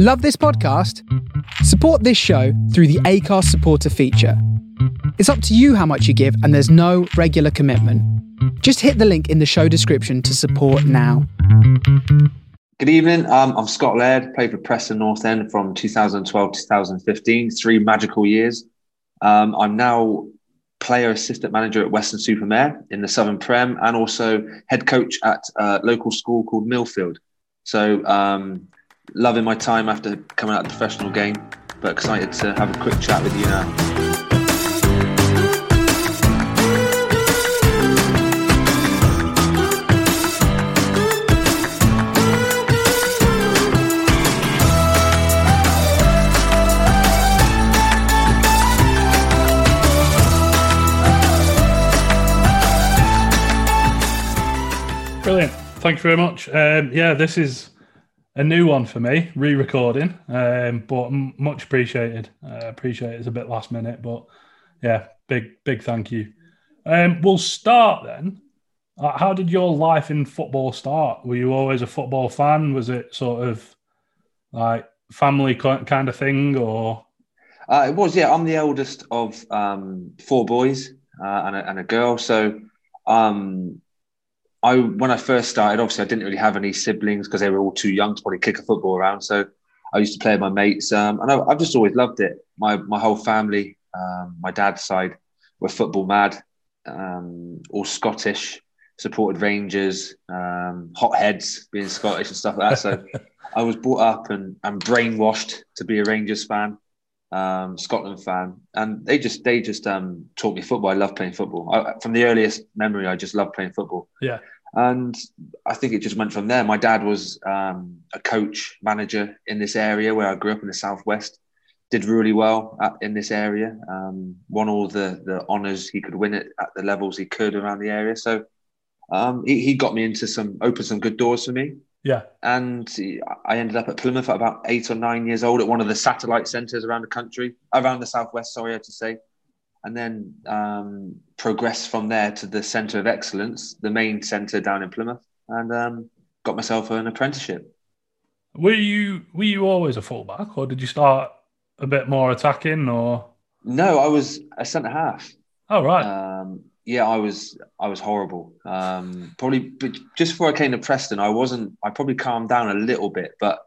Love this podcast? Support this show through the Acast supporter feature. It's up to you how much you give, and there's no regular commitment. Just hit the link in the show description to support now. Good evening. Um, I'm Scott Laird, played for Preston North End from 2012 to 2015, three magical years. Um, I'm now player assistant manager at Weston-super-Mare in the Southern Prem and also head coach at a local school called Millfield. So, um, loving my time after coming out of the professional game, but excited to have a quick chat with you now. Brilliant. Thank you very much. Um, yeah, this is a new one for me, re-recording, um, but much appreciated. Uh, appreciate it. it's a bit last minute, but yeah, big big thank you. Um, we'll start then. Uh, how did your life in football start? Were you always a football fan? Was it sort of like family kind of thing, or? Uh, it was. Yeah, I'm the eldest of um, four boys uh, and a, and, a, girl, so. Um, I when I first started, obviously I didn't really have any siblings because they were all too young to probably kick a football around. So I used to play with my mates, um, and I, have just always loved it. My my whole family, um, my dad's side, were football mad, um, all Scottish, supported Rangers, um, hotheads, being Scottish and stuff like that. So I was brought up and, and brainwashed to be a Rangers fan um, Scotland fan, and they just they just um, taught me football. I love playing football I, from the earliest memory. I just love playing football. Yeah, and I think it just went from there. My dad was um, a coach manager in this area where I grew up in the southwest. Did really well at, in this area. Um, won all the the honors he could win it at the levels he could around the area. So um, he, he got me into some opened some good doors for me. Yeah. And I ended up at Plymouth at about eight or nine years old at one of the satellite centres around the country, around the southwest, sorry, I have to say. And then um, progressed from there to the centre of excellence, the main centre down in Plymouth, and um, got myself an apprenticeship. Were you were you always a fullback, or did you start a bit more attacking? Or no, I was a centre half. Oh right. Um, yeah, I was I was horrible. Um, probably just before I came to Preston, I wasn't. I probably calmed down a little bit, but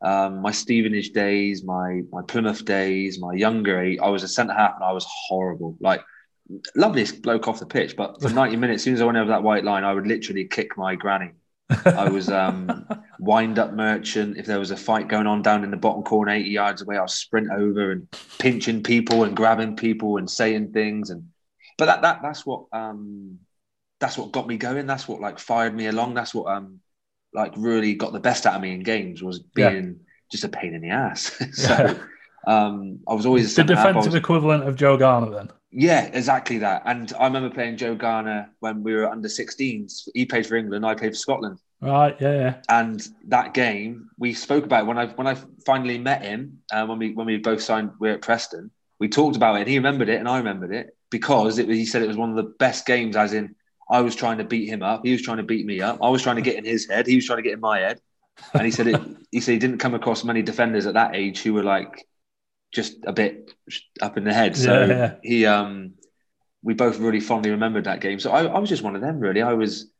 um, my Stevenage days, my my Plymouth days, my younger age, I was a centre half and I was horrible. Like loveliest bloke off the pitch, but for ninety minutes, as soon as I went over that white line, I would literally kick my granny. I was um, wind up merchant. If there was a fight going on down in the bottom corner, eighty yards away, I'll sprint over and pinching people and grabbing people and saying things and but that that that's what um that's what got me going. That's what like fired me along. That's what um like really got the best out of me in games was being yeah. just a pain in the ass. so yeah. um I was always the defensive was, equivalent of Joe Garner then. Yeah, exactly that. And I remember playing Joe Garner when we were under 16s. He played for England, I played for Scotland. Right, yeah, yeah. And that game, we spoke about when I when I finally met him, uh, when we when we both signed, we are at Preston. We talked about it. He remembered it, and I remembered it because it was, he said it was one of the best games, as in I was trying to beat him up, he was trying to beat me up, I was trying to get in his head, he was trying to get in my head, and he said it. he said he didn't come across many defenders at that age who were like just a bit up in the head. So yeah, he, um, we both really fondly remembered that game. So I, I was just one of them, really. I was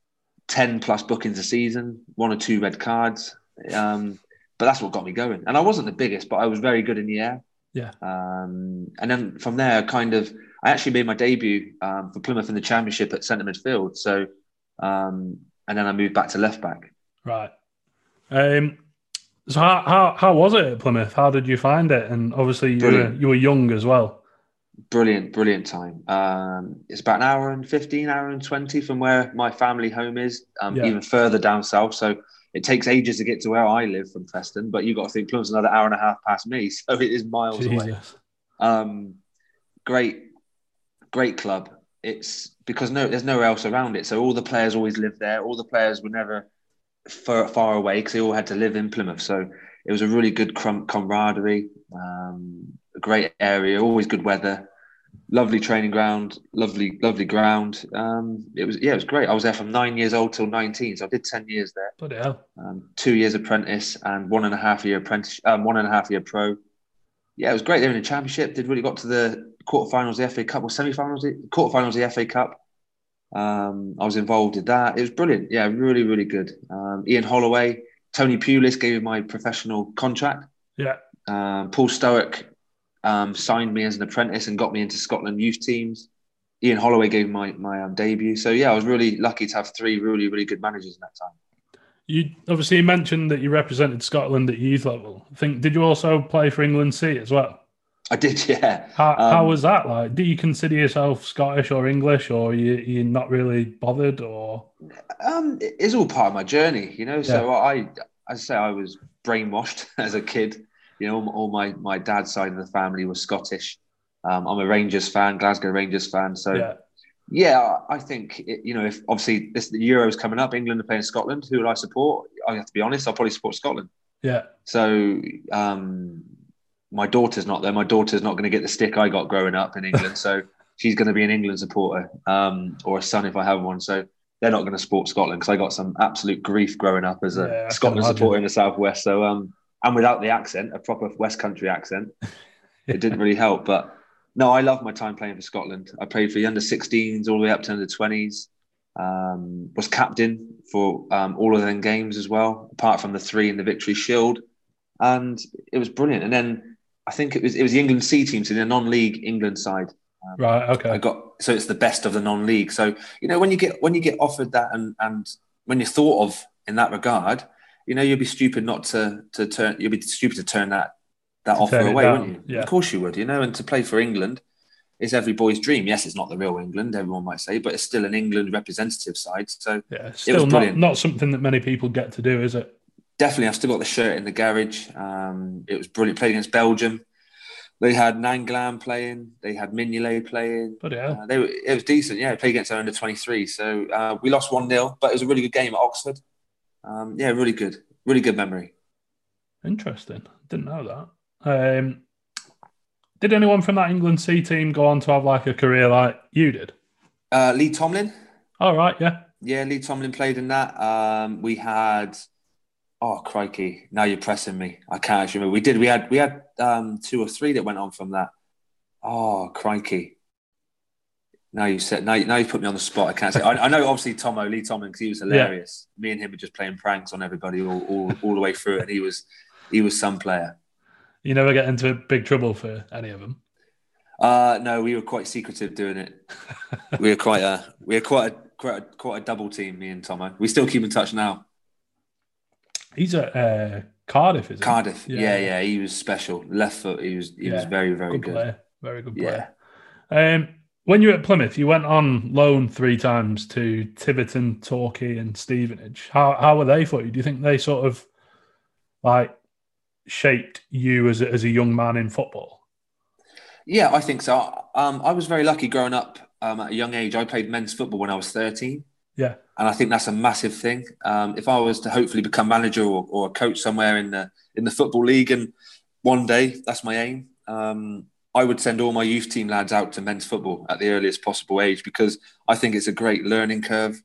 ten plus bookings a season, one or two red cards. Um, but that's what got me going. And I wasn't the biggest, but I was very good in the air. Yeah. Um, and then from there, kind of I actually made my debut um, for Plymouth in the Championship at centre midfield. So, um, and then I moved back to left back. Right. Um, so how, how how was it at Plymouth? How did you find it? And obviously you were you were young as well. Brilliant, brilliant time. Um, it's about an hour and fifteen, hour and twenty from where my family home is. Um, yeah. Even further down south, so it takes ages to get to where I live from Preston. But you've got to think Plymouth's another hour and a half past me, so it is miles Jesus. away. Um, great, great club. It's because no, there's nowhere else around it. So all the players always lived there. All the players were never far, far away because they all had to live in Plymouth. So it was a really good camaraderie, um, a great area, always good weather. lovely training ground, lovely, lovely ground. Um, it was yeah, it was great. I was there from nine years old till nineteen, so I did ten years there. Bloody hell. Um, two years apprentice and one and a half year apprentice, um, one and a half year pro. Yeah, it was great. They were in the championship. Did really got to the quarterfinals, the FA Cup, or semi-finals, quarterfinals, the FA Cup. Um, I was involved in that. It was brilliant. Yeah, really, really good. Um, Ian Holloway, Tony Pulis gave me my professional contract. Yeah. Um, Paul Sturrock um, signed me as an apprentice and got me into Scotland youth teams. Ian Holloway gave my my um, debut. So yeah, I was really lucky to have three really really good managers in that time. You obviously mentioned that you represented Scotland at youth level. I think did you also play for England C as well? I did, yeah. How, um, how was that like? Do you consider yourself Scottish or English, or you you not really bothered, or? Um, it's all part of my journey, you know. So yeah. I, I say I was brainwashed as a kid you know, all my my dad's side of the family was Scottish. Um, I'm a Rangers fan, Glasgow Rangers fan. So, yeah, yeah I think it, you know, if obviously this the Euros coming up, England are playing Scotland. Who would I support? I have to be honest. I'll probably support Scotland. Yeah. So, um, my daughter's not there. My daughter's not going to get the stick I got growing up in England. so she's going to be an England supporter, um, or a son if I have one. So they're not going to support Scotland because I got some absolute grief growing up as a yeah, Scotland supporter in the southwest. So um, and without the accent, a proper West Country accent, it didn't really help. But no, I love my time playing for Scotland. I played for the under 16s all the way up to under 20s. Um, was captain for um, all of them games as well, apart from the three in the Victory Shield, and it was brilliant. And then I think it was it was the England C team, so the non-league England side. Um, right. Okay. I got so it's the best of the non-league. So you know when you get when you get offered that and and when you're thought of in that regard, you know, you'd be stupid not to to turn. You'd be stupid to turn that that to offer away, wouldn't you? Yeah. Of course you would. You know, and to play for England is every boy's dream. Yes, it's not the real England, everyone might say, but it's still an England representative side. So yeah, still not not something that many people get to do, is it? Definitely, I've still got the shirt in the garage. Um, it was brilliant. Played against Belgium. They had Nainggolan playing. They had Mignolet playing. But yeah, uh, they were, it was decent. Yeah, played against our under twenty three. So uh, we lost one 0 but it was a really good game at Oxford. Um, yeah, really good, really good memory. Interesting. Didn't know that. Um, did anyone from that England C team go on to have like a career like you did? Uh, Lee Tomlin. All right. Yeah. Yeah, Lee Tomlin played in that. Um, we had. Oh crikey! Now you're pressing me. I can't actually remember. We did. We had. We had um, two or three that went on from that. Oh crikey! Now you said now, now you put me on the spot. I can't say. I, I know obviously Tomo Lee Tomlin because he was hilarious. Yeah. Me and him were just playing pranks on everybody all, all, all the way through, and he was he was some player. You never get into big trouble for any of them. Uh, no, we were quite secretive doing it. we were quite a we were quite a quite a, quite a double team. Me and Tomo. We still keep in touch now. He's at uh, Cardiff, is Cardiff. Yeah. yeah. yeah, He was special. Left foot. He was he yeah. was very very good. good. Player. Very good player. Yeah. Um, when you were at Plymouth, you went on loan three times to Tiverton, Torquay, and Stevenage. How how were they for you? Do you think they sort of like shaped you as a, as a young man in football? Yeah, I think so. Um, I was very lucky growing up um, at a young age. I played men's football when I was thirteen. Yeah, and I think that's a massive thing. Um, if I was to hopefully become manager or, or a coach somewhere in the in the football league, and one day that's my aim. Um, I would send all my youth team lads out to men's football at the earliest possible age because I think it's a great learning curve.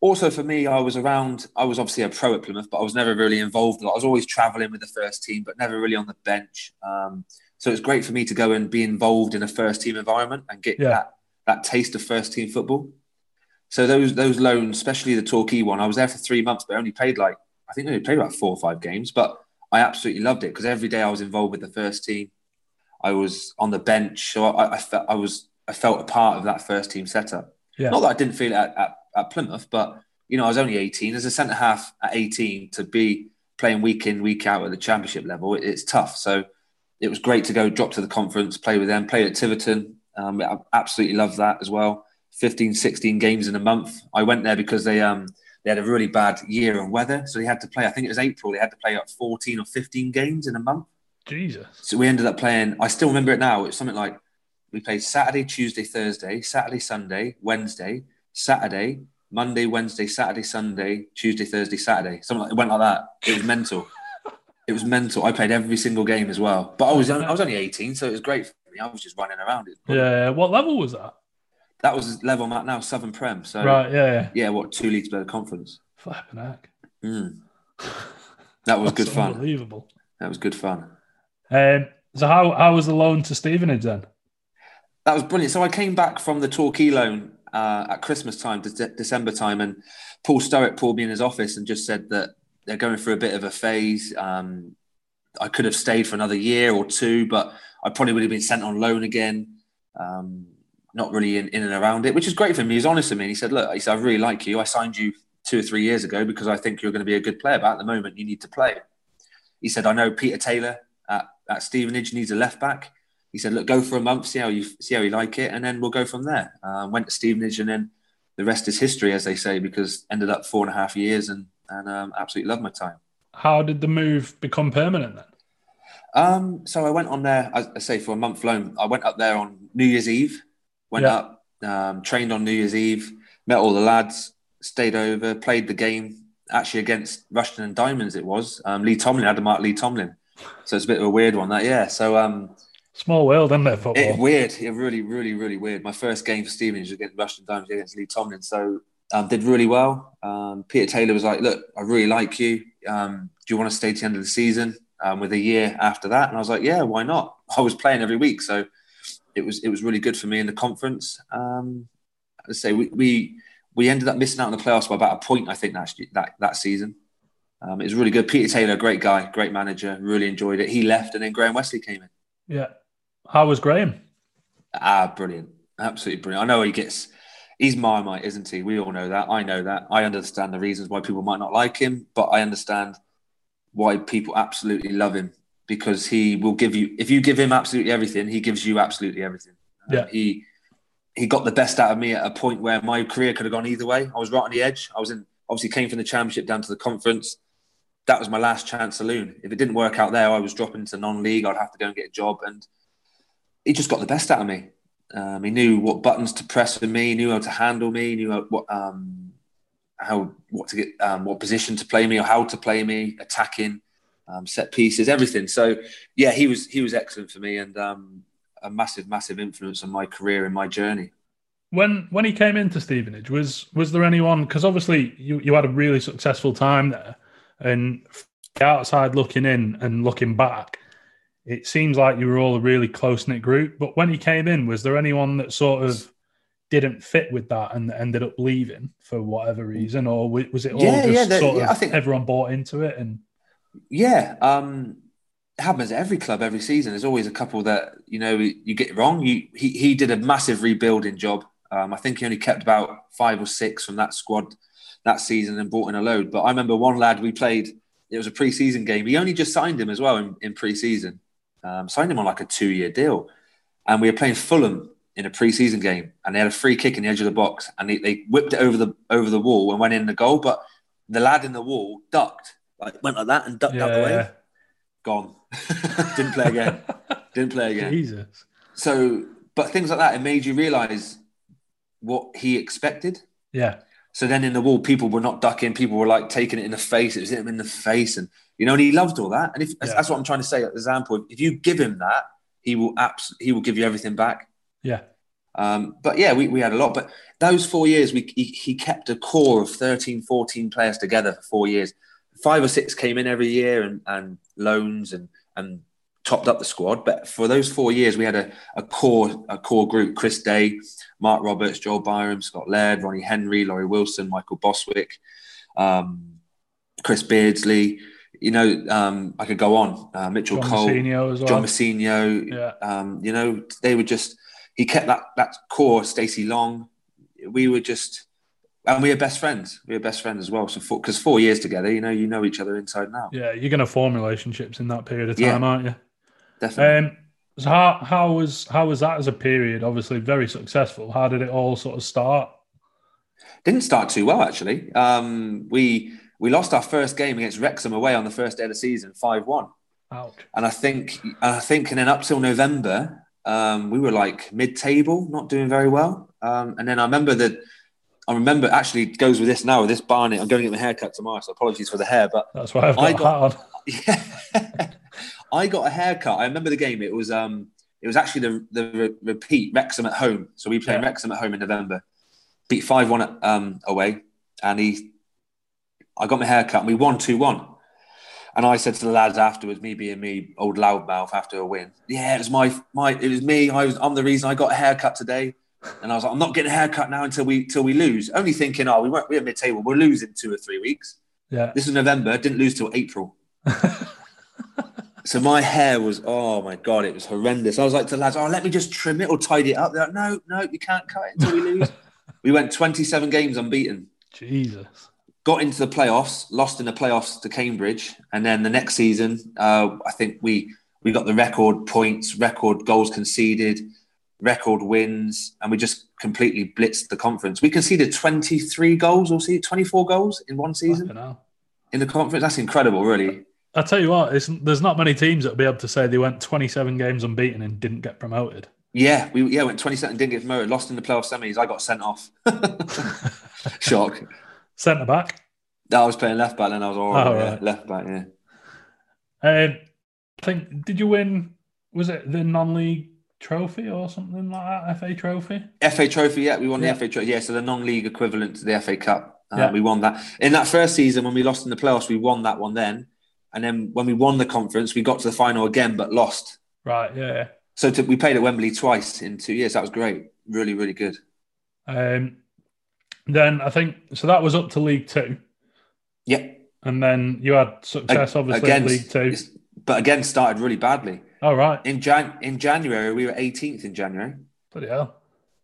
Also, for me, I was around, I was obviously a pro at Plymouth, but I was never really involved. I was always traveling with the first team, but never really on the bench. Um, so it's great for me to go and be involved in a first team environment and get yeah. that, that taste of first team football. So those those loans, especially the Torquay one, I was there for three months, but only played like I think I only played about four or five games. But I absolutely loved it because every day I was involved with the first team. I was on the bench, so I, I felt I was I felt a part of that first team setup. Yeah. Not that I didn't feel it at, at, at Plymouth, but you know I was only 18 as a centre half at 18 to be playing week in week out at the championship level. It, it's tough, so it was great to go drop to the conference, play with them, play at Tiverton. Um, I absolutely loved that as well. 15, 16 games in a month. I went there because they um they had a really bad year of weather, so they had to play. I think it was April. They had to play like 14 or 15 games in a month. Jesus. So we ended up playing. I still remember it now. It's something like we played Saturday, Tuesday, Thursday, Saturday, Sunday, Wednesday, Saturday, Monday, Wednesday, Saturday, Sunday, Tuesday, Thursday, Saturday. Something like it went like that. It was mental. it was mental. I played every single game as well. But I was I was only 18, so it was great for me. I was just running around it. Yeah. What level was that? That was level I'm at now, Southern Prem. So Right. Yeah. yeah. yeah, what two leagues below conference. Flipping heck. Mm. That was good fun. Unbelievable. That was good fun. Um, so how how was the loan to Stevenage then? That was brilliant. So I came back from the Torquay loan uh, at Christmas time, De- December time, and Paul Sturrock pulled me in his office and just said that they're going through a bit of a phase. Um, I could have stayed for another year or two, but I probably would have been sent on loan again. Um, not really in, in and around it, which is great for me. He's honest with me. He said, "Look, he said I really like you. I signed you two or three years ago because I think you're going to be a good player. But at the moment, you need to play." He said, "I know Peter Taylor at, at Stevenage needs a left back." He said, "Look, go for a month, see how you see how you like it, and then we'll go from there." Uh, went to Stevenage, and then the rest is history, as they say, because ended up four and a half years, and and um, absolutely loved my time. How did the move become permanent then? Um, so I went on there, as I say, for a month loan. I went up there on New Year's Eve, went Yeah. up, um, trained on New Year's Eve, met all the lads, stayed over, played the game. Actually, against Rushden and Diamonds, it was um, Lee Tomlin. I had to mark Lee Tomlin, so it's a bit of a weird one. That yeah. So um, Small world, isn't it? Football. it, weird, yeah, really, really, really weird. My first game for Stevenage was against Rushden Diamonds against Lee Tomlin. So um, did really well. Um, Peter Taylor was like, "Look, I really like you. Um, do you want to stay to the end of the season?" Um, with a year after that, and I was like, "Yeah, why not?" I was playing every week, so it was it was really good for me in the conference. Um, I say we, we we ended up missing out on the playoffs by about a point, I think that that that season. Um, it was really good. Peter Taylor, great guy, great manager, really enjoyed it. He left, and then Graham Westley came in. yeah. How was Graham? Ah, brilliant. Absolutely brilliant. I know he gets, he's Marmite, isn't he? We all know that. I know that. I understand the reasons why people might not like him, but I understand why people absolutely love him because he will give you, if you give him absolutely everything, he gives you absolutely everything. Um, Yeah. he, he got the best out of me at a point where my career could have gone either way. I was right on the edge. I was in, obviously came from the championship down to the conference. That was my last chance saloon. If it didn't work out there, I was dropping to non-league. I'd have to go and get a job. And he just got the best out of me. Um, he knew what buttons to press for me. He knew how to handle me. He knew how, what um, how what to get, um, what position to play me or how to play me, attacking, um, set pieces, everything. So yeah, he was he was excellent for me and um, a massive massive influence on my career and my journey. When when he came into Stevenage, was was there anyone? Because obviously you, you had a really successful time there, and the outside looking in and looking back, it seems like you were all a really close knit group. But when he came in, was there anyone that sort of didn't fit with that and ended up leaving for whatever reason, or was it all Yeah, just yeah, sort yeah, of I think- everyone bought into it? And Yeah, um, it happens at every club every season. There's always a couple that you know you get wrong. You, he he did a massive rebuilding job. Um, I think he only kept about five or six from that squad that season and brought in a load. But I remember one lad we played. It was a pre-season game. He only just signed him as well in, in pre-season. Um, signed him on like a two-year deal, and we were playing Fulham in a pre-season game, and they had a free kick in the edge of the box, and they, they whipped it over the over the wall and went in the goal. But the lad in the wall ducked, like went like that and ducked out the way. yeah, Gone. Didn't play again. Didn't play again. Jesus, So, but things like that, it made you realise what he expected. yeah, So then in the wall, people were not ducking. People were like taking it in the face. It was him in the face, and you know, and he loved all that. And if Yeah. that's what I'm trying to say. At the example: if you give him that, he will abs- he will give you everything back. yeah, Um, but yeah, we, we had a lot. But those four years, we he, he kept a core of 13, 14 players together for four years. Five or six came in every year and, and loans and and topped up the squad. But for those four years, we had a, a core a core group: Chris Day, Mark Roberts, Joel Byrom, Scott Laird, Ronnie Henry, Lawrie Wilson, Michael Bostwick, um, Chris Beardsley. You know, um, I could go on. Uh, Mitchell John Cole, Mousinho as well. John Mousinho, yeah, um, you know, they were just he kept that that core. Stacey Long, we were just, and we are best friends. We are best friends as well. So because four years together, you know, you know each other inside and out. yeah. You're going to form relationships in that period of Yeah. time, aren't you? Definitely. Um, so how how was how was that as a period? Obviously, very successful. How did it all sort of start? Didn't start too well actually. Um, we we lost our first game against Wrexham away on the first day of the season, five one. Ouch. And I think I think and then up till November, um, we were like mid-table, not doing very well. Um, and then I remember that I remember actually goes with this now with this Barnet. I'm going to get my hair cut tomorrow, so apologies for the hair. But That's why I've got, I a got- yeah, I got a haircut. I remember the game. It was um, It was actually the the re- repeat Wrexham at home. So we played Yeah. Wrexham at home in November. Beat five one um, away, and he, I got my hair cut. and We won two one. And I said to the lads afterwards, me being me, old loudmouth after a win. Yeah, it was my my it was me. I was I'm the reason I got a haircut today. And I was like, I'm not getting a haircut now until we till we lose. Only thinking, oh, we weren't we're mid table. We'll lose in two or three weeks. Yeah. This is November. Didn't lose till April. so my hair was oh my god, it was horrendous. I was like to the lads, oh, let me just trim it or tidy it up. They're like, no, no, you can't cut it until we lose. we went 27 games unbeaten. Jesus. Got into the playoffs, lost in the playoffs to Cambridge, and then the next season, uh, I think we we got the record points, record goals conceded, record wins, and we just completely blitzed the conference. We conceded 23 goals or see 24 goals in one season in the conference. That's incredible, really. I tell you what, it's, there's not many teams that will be able to say they went 27 games unbeaten and didn't get promoted. Yeah, we yeah went 27 didn't get promoted, lost in the playoff semis. I got sent off. Shock. Centre back. I was playing left back and I was all Oh, yeah, left back. Yeah, Um, I think, did you win, was it the non league trophy or something like that? FA trophy? FA Trophy. Yeah, we won Yeah. the FA Trophy. Yeah, so the non-league equivalent to the FA Cup. Uh, Yeah. We won that in that first season when we lost in the playoffs. We won that one then, and then when we won the conference, we got to the final again but lost. Right, yeah. So to, we played at Wembley twice in two years. That was great. Really, really good. Um, then I think, so that was up to League Two. Yeah. And then you had success, obviously, again, League Two. but again started really badly. Oh, right. In Jan in January we were 18th in January, Bloody hell.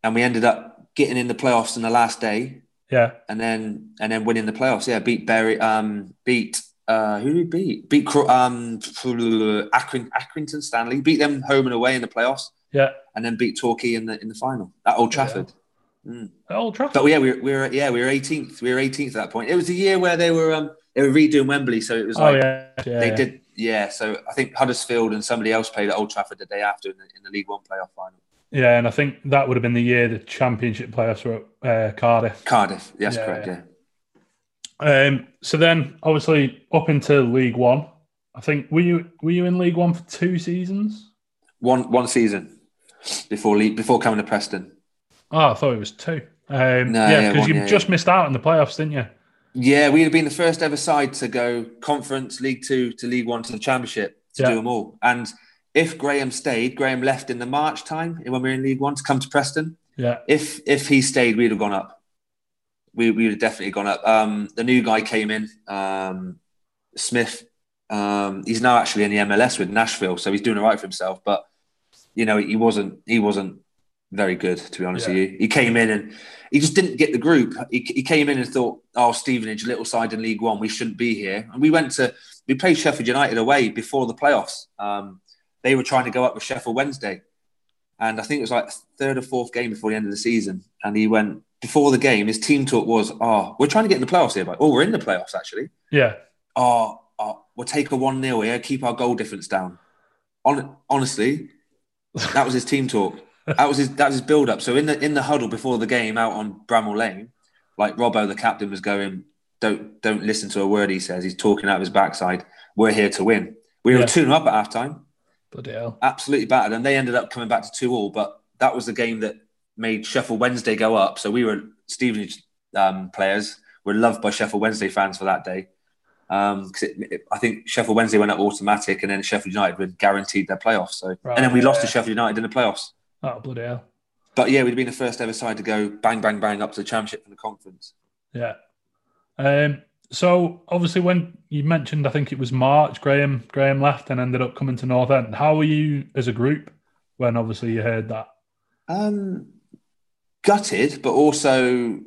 and we ended up getting in the playoffs in the last day, Yeah. and then and then winning the playoffs. Yeah, beat Barry. um, beat uh, who did we beat? Beat um, Accring, Accrington Stanley. Beat them home and away in the playoffs, Yeah. and then beat Torquay in the in the final at Old Trafford. Mm. At Old Trafford. But yeah, we were, we were yeah we were 18th. We were 18th at that point. It was the year where they were um they were redoing Wembley, so it was oh, like yeah. yeah. they yeah. did yeah. So I think Huddersfield and somebody else played at Old Trafford the day after in the, in the League One playoff final. Yeah, and I think that would have been the year the championship playoffs were at uh, Cardiff. Cardiff, that's Yeah, correct. yeah. Yeah. Um, so then, obviously, up into League One. I think were you were you in League One for two seasons? one one season before league, before coming to Preston. Oh, I thought it was two. Um, No, yeah, yeah, because one, you yeah, just missed out in the playoffs, didn't you? Yeah, we'd have been the first ever side to go conference, League Two to League One to the Championship to Yeah. do them all. And if Graham stayed, Graham left in the March time when we were in League One to come to Preston. Yeah, If if he stayed, we'd have gone up. We we would have definitely gone up. Um, the new guy came in, um, Smith. Um, he's now actually in the MLS with Nashville, so he's doing all right for himself. But you know, he wasn't he wasn't very good to be honest Yeah. with you. He came in and he just didn't get the group. He, he came in and thought, "Oh, Stevenage, little side in League One, we shouldn't be here." And we went to we played Sheffield United away before the playoffs. Um, they were trying to go up with Sheffield Wednesday, and I think it was like third or fourth game before the end of the season. And he went before the game. His team talk was, "Oh, we're trying to get in the playoffs here, but oh, we're in the playoffs actually. yeah, Oh, oh we'll take a one 0 here, keep our goal difference down." On, honestly, that was his team talk. That was his that was his build up. So in the in the huddle before the game out on Bramall Lane, like Robbo, the captain, was going, "Don't don't listen to a word he says. He's talking out of his backside. We're here to win." We were Yeah. two 0 up at halftime. bloody hell. absolutely battered, and they ended up coming back to two all. But that was the game that made Sheffield Wednesday go up. So we were Stevenage um, players were loved by Sheffield Wednesday fans for that day. because it- I think Sheffield Wednesday went up automatic, and then Sheffield United were guaranteed their playoffs. So Right, and then we lost to. Sheffield United in the playoffs. Oh, bloody hell. But yeah, we'd been the first ever side to go bang bang bang up to the championship from the conference. Yeah. Um, so obviously, when you mentioned, I think it was March, Graham Graham left and ended up coming to North End. How were you as a group when obviously you heard that? Um, gutted, but also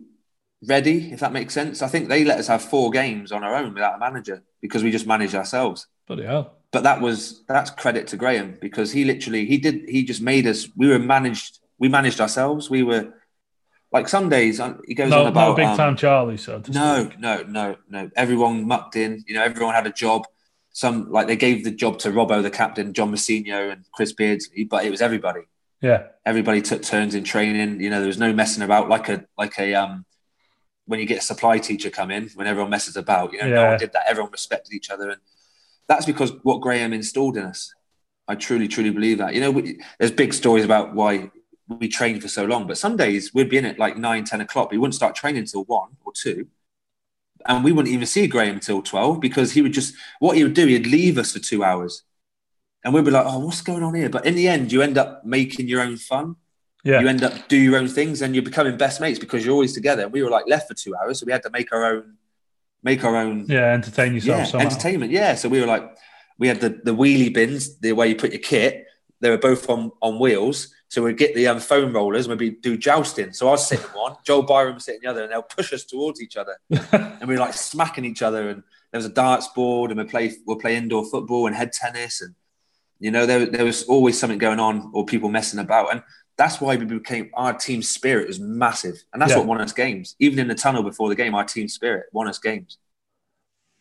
ready, if that makes sense. I think they let us have four games on our own without a manager because we just managed ourselves. Bloody hell. But that was that's credit to Graham because he literally he did he just made us. We were managed. We managed ourselves. We were like some days uh, he goes No, on about no big um, time Charlie. So no, speak. no, no, no. Everyone mucked in. You know, everyone had a job. Some like they gave the job to Robbo, the captain, John Mousinho, and Chris Beardsley, but it was everybody Yeah, everybody took turns in training. You know, there was no messing about like a like a um when you get a supply teacher come in when everyone messes about. You know, no one did that. Everyone respected each other, and that's because what Graham installed in us. I truly, truly believe that. You know, we, there's big stories about why we trained for so long, but some days we'd be in at like nine, 10 o'clock. We wouldn't start training until one or two. And we wouldn't even see Graham until 12 because he would just, what he would do, he'd leave us for two hours. And we'd be like, oh, what's going on here? But in the end, you end up making your own fun. Yeah. You end up do your own things and you're becoming best mates because you're always together. And we were like left for two hours. So we had to make our own, make our own. Yeah, entertain yourself. Yeah, somehow. entertainment. Yeah. So we were like, we had the, the wheelie bins, the way you put your kit. They were both on, on wheels. So we'd get the um, foam rollers and we'd do jousting. So I was sitting one, Joel Byrom was sitting the other, and they'll push us towards each other. and we were like smacking each other. And there was a darts board, and we play we'll play indoor football and head tennis. And, you know, there, there was always something going on or people messing about. And that's why we became our team spirit was massive. And that's Yeah. what won us games. Even in the tunnel before the game, our team spirit won us games.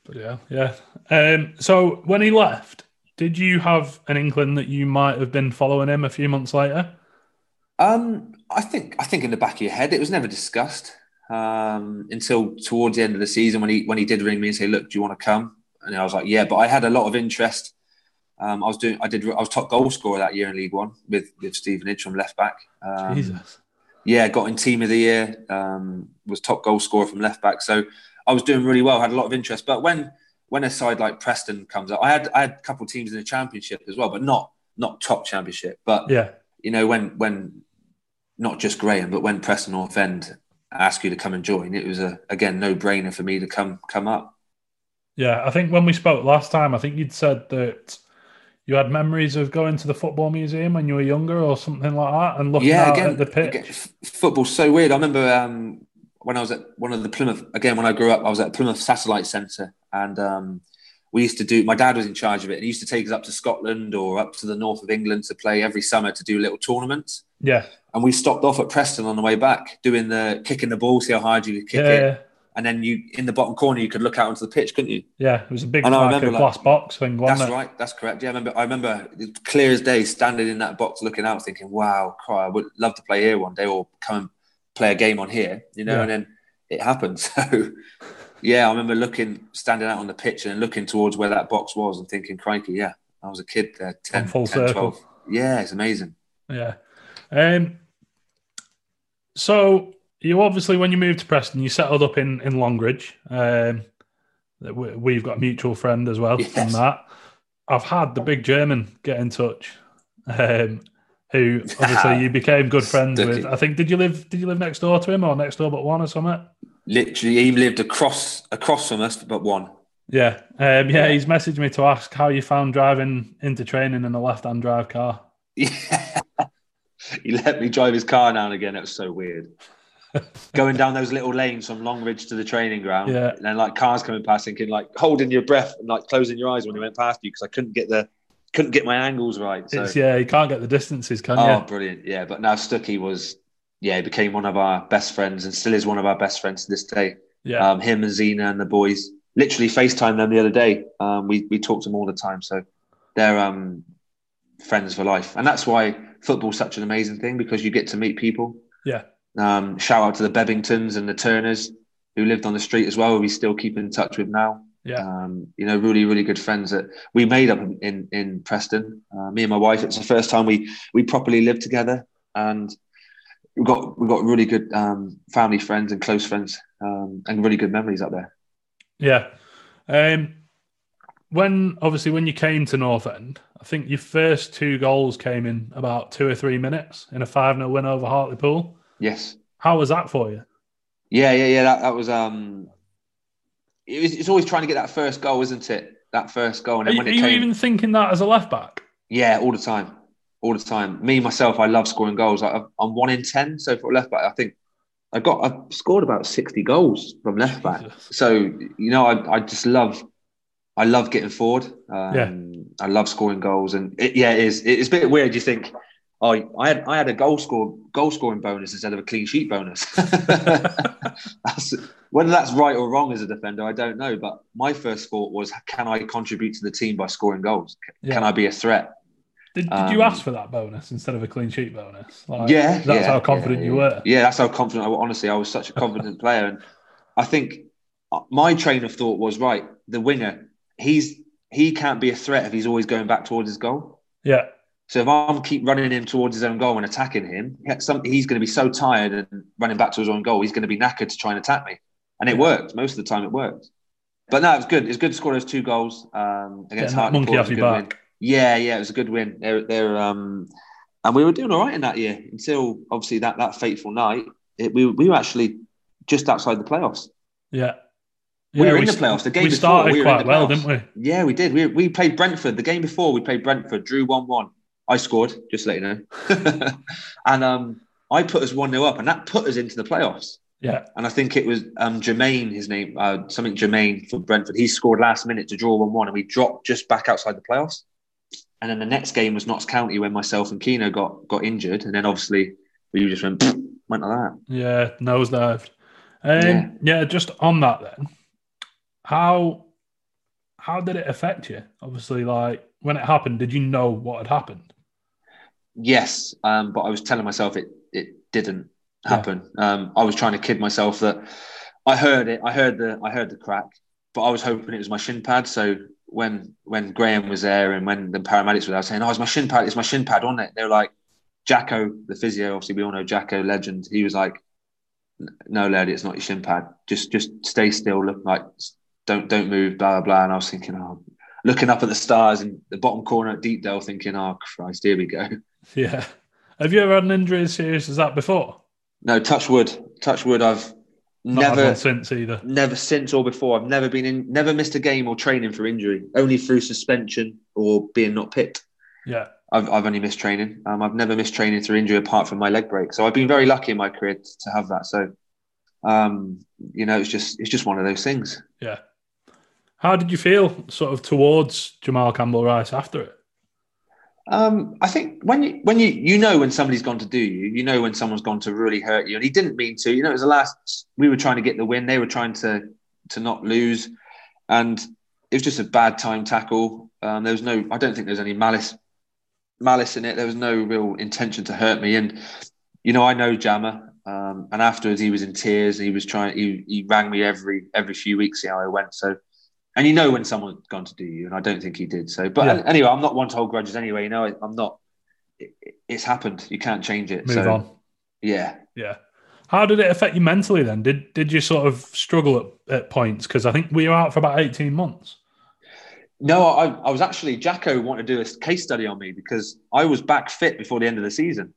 But yeah, yeah. Um, so when he left, did you have an inkling that you might have been following him a few months later? Um, I think I think in the back of your head, it was never discussed um, until towards the end of the season when he when he did ring me and say, "Look, do you want to come?" And I was like, "Yeah," but I had a lot of interest. Um, I was doing, I did, I was top goal scorer that year in League One with with Stevenage from left back. Um, Jesus. yeah, got in team of the year. Um, was top goal scorer from left back. So I was doing really well. Had a lot of interest. But when when a side like Preston comes up, I had I had a couple of teams in the championship as well, but not not top championship. But Yeah. you know when when not just Graham, but when Preston North End asked you to come and join, it was a again no brainer for me to come come up. Yeah. I think when we spoke last time, I think you'd said that you had memories of going to the football museum when you were younger or something like that and looking yeah, again, at the pitch. again, f- football's so weird. I remember um, when I was at one of the Plymouth again when I grew up, I was at Plymouth Satellite Centre, and um, we used to do. My dad was in charge of it, and he used to take us up to Scotland or up to the north of England to play every summer to do little tournaments. Yeah. And we stopped off at Preston on the way back, doing the kicking the ball, see how hard you could kick Yeah. it, Yeah. And then you in the bottom corner you could look out onto the pitch, couldn't you? Yeah. It was a big And I remember, like- glass box thing, That's it? right. That's correct. Yeah, I remember. I remember clear as day, standing in that box, looking out, thinking, "Wow, cry! I would love to play here one day, or come and play a game on here." You know, Yeah. and then it happened. So, yeah, I remember looking, standing out on the pitch and looking towards where that box was, and thinking, "Crikey, yeah, I was a kid there, 10, full 10 circle. 12. Yeah, it's amazing. Yeah. Um, so you obviously, when you moved to Preston, you settled up in in Longridge. Um, we- we've got a mutual friend as well from that. I've had the big German get in touch, um, who obviously you became good friends with. I think did you live did you live next door to him or next door but one or something? Literally, he lived across across from us, but one. Yeah, um, yeah. He's messaged me to ask how you found driving into training in a left-hand drive car. Yeah. he let me drive his car now and again. It was so weird. Going down those little lanes from Longridge to the training ground, Yeah. and then like cars coming past, thinking like holding your breath and like closing your eyes when they went past you because I couldn't get the couldn't get my angles right. So It's yeah, you can't get the distances, can oh, you? brilliant, yeah. But now Stuckey was yeah, he became one of our best friends and still is one of our best friends to this day. Yeah, Um, him and Zena and the boys literally FaceTime them the other day. Um, we we talk to them all the time, so they're um, friends for life, and that's why football's such an amazing thing because you get to meet people. yeah, Um, shout out to the Bebbingtons and the Turners who lived on the street as well. We still keep in touch with now. yeah. Um, you know, really, really good friends that we made up in in, in Preston. Uh, me and my wife. It's the first time we we properly lived together, and we got we got really good um, family friends and close friends, um, and really good memories up there. Yeah. Um, when obviously when you came to North End, I think your first two goals came in about two or three minutes in a five 0 win over Hartlepool. Yes. How was that for you? Yeah, yeah, yeah. That, that was um. It was, it's always trying to get that first goal, isn't it? That first goal, and Are, then you- when are it you came, even thinking that as a left back? yeah, all the time, all the time. Me myself, I love scoring goals. I, I'm one in ten, so for left back, I think I got I've scored about sixty goals from left back. Jesus. So you know, I, I just love, I love getting forward. Um, Yeah. I love scoring goals, and it, yeah, it is. It's a bit weird. You think, oh, I had I had a goal score goal scoring bonus instead of a clean sheet bonus. that's, whether that's right or wrong as a defender, I don't know. But my first thought was, can I contribute to the team by scoring goals? Yeah. Can I be a threat? Did, did you Um, ask for that bonus instead of a clean sheet bonus? Like, yeah, that's yeah, how confident yeah, you were. Yeah, that's how confident I. Honestly, I was such a confident player, and I think uh, my train of thought was right. The winger, he's he can't be a threat if he's always going back towards his goal. Yeah. So if I'm keep running him towards his own goal and attacking him, he's going to be so tired and running back to his own goal, he's going to be knackered to try and attack me. And it worked. Most of the time, it worked. But no, it was good. It was good to score those two goals um, against Heart. Monkey off your back. Win. Yeah, yeah, it was a good win. They're, they're um, and we were doing all right in that year until obviously that that fateful night. It, we we were actually just outside the playoffs. Yeah. We were in the playoffs. The game we before, started we quite well, didn't we? Yeah, we did. We, we played Brentford. The game before, we played Brentford, drew 1 1. I scored, just to let you know. and um, I put us 1 0 up, and that put us into the playoffs. Yeah. And I think it was um, Jermaine, his name, uh, something Jermaine from Brentford. He scored last minute to draw 1 1, and we dropped just back outside the playoffs. And then the next game was Notts County when myself and Keno got got injured. And then obviously we just went, went like that. Yeah, nosedived. Um, yeah. yeah, just on that then, how how did it affect you? Obviously, like when it happened, did you know what had happened? Yes, um, but I was telling myself it it didn't happen. Yeah. Um, I was trying to kid myself that I heard it. I heard the I heard the crack, but I was hoping it was my shin pad. So when when Graham was there and when the paramedics were there, saying, "Oh, it's my shin pad. It's my shin pad on it." They were like, "Jacko, the physio. Obviously, we all know Jacko, legend. He was like, no, lady, it's not your shin pad. Just just stay still. Look like don't don't move. Blah blah blah. And I was thinking, oh, looking up at the stars in the bottom corner at Deepdale, thinking, oh Christ, here we go. Yeah. Have you ever had an injury as serious as that before? No, touch wood. Touch wood. I've not never since either. Never since or before. I've never been in, never missed a game or training for injury. Only through suspension or being not picked. Yeah. I've, I've only missed training. Um, I've never missed training through injury apart from my leg break. So I've been very lucky in my career to have that. So, um, you know, it's just it's just one of those things. Yeah. How did you feel sort of towards Jamal Campbell Ryce after it? Um, I think when you when you you know when somebody's gone to do you, you know when someone's gone to really hurt you, and he didn't mean to. You know, it was the last we were trying to get the win. They were trying to to not lose, and it was just a bad time tackle. Um, there was no, I don't think there's any malice malice in it. There was no real intention to hurt me. And you know, I know Jammer, um, and afterwards he was in tears. He was trying. He, he rang me every every few weeks, see how I went. So, and you know when someone's gone to do you, and I don't think he did. So, but yeah. anyway, I'm not one to hold grudges. Anyway, you know, I, am not. It, it's happened. You can't change it. Move so, on. Yeah. Yeah. How did it affect you mentally then? Did did you sort of struggle at, at points? Because I think we were out for about 18 months. No, I, I was actually Jacko wanted to do a case study on me because I was back fit before the end of the season.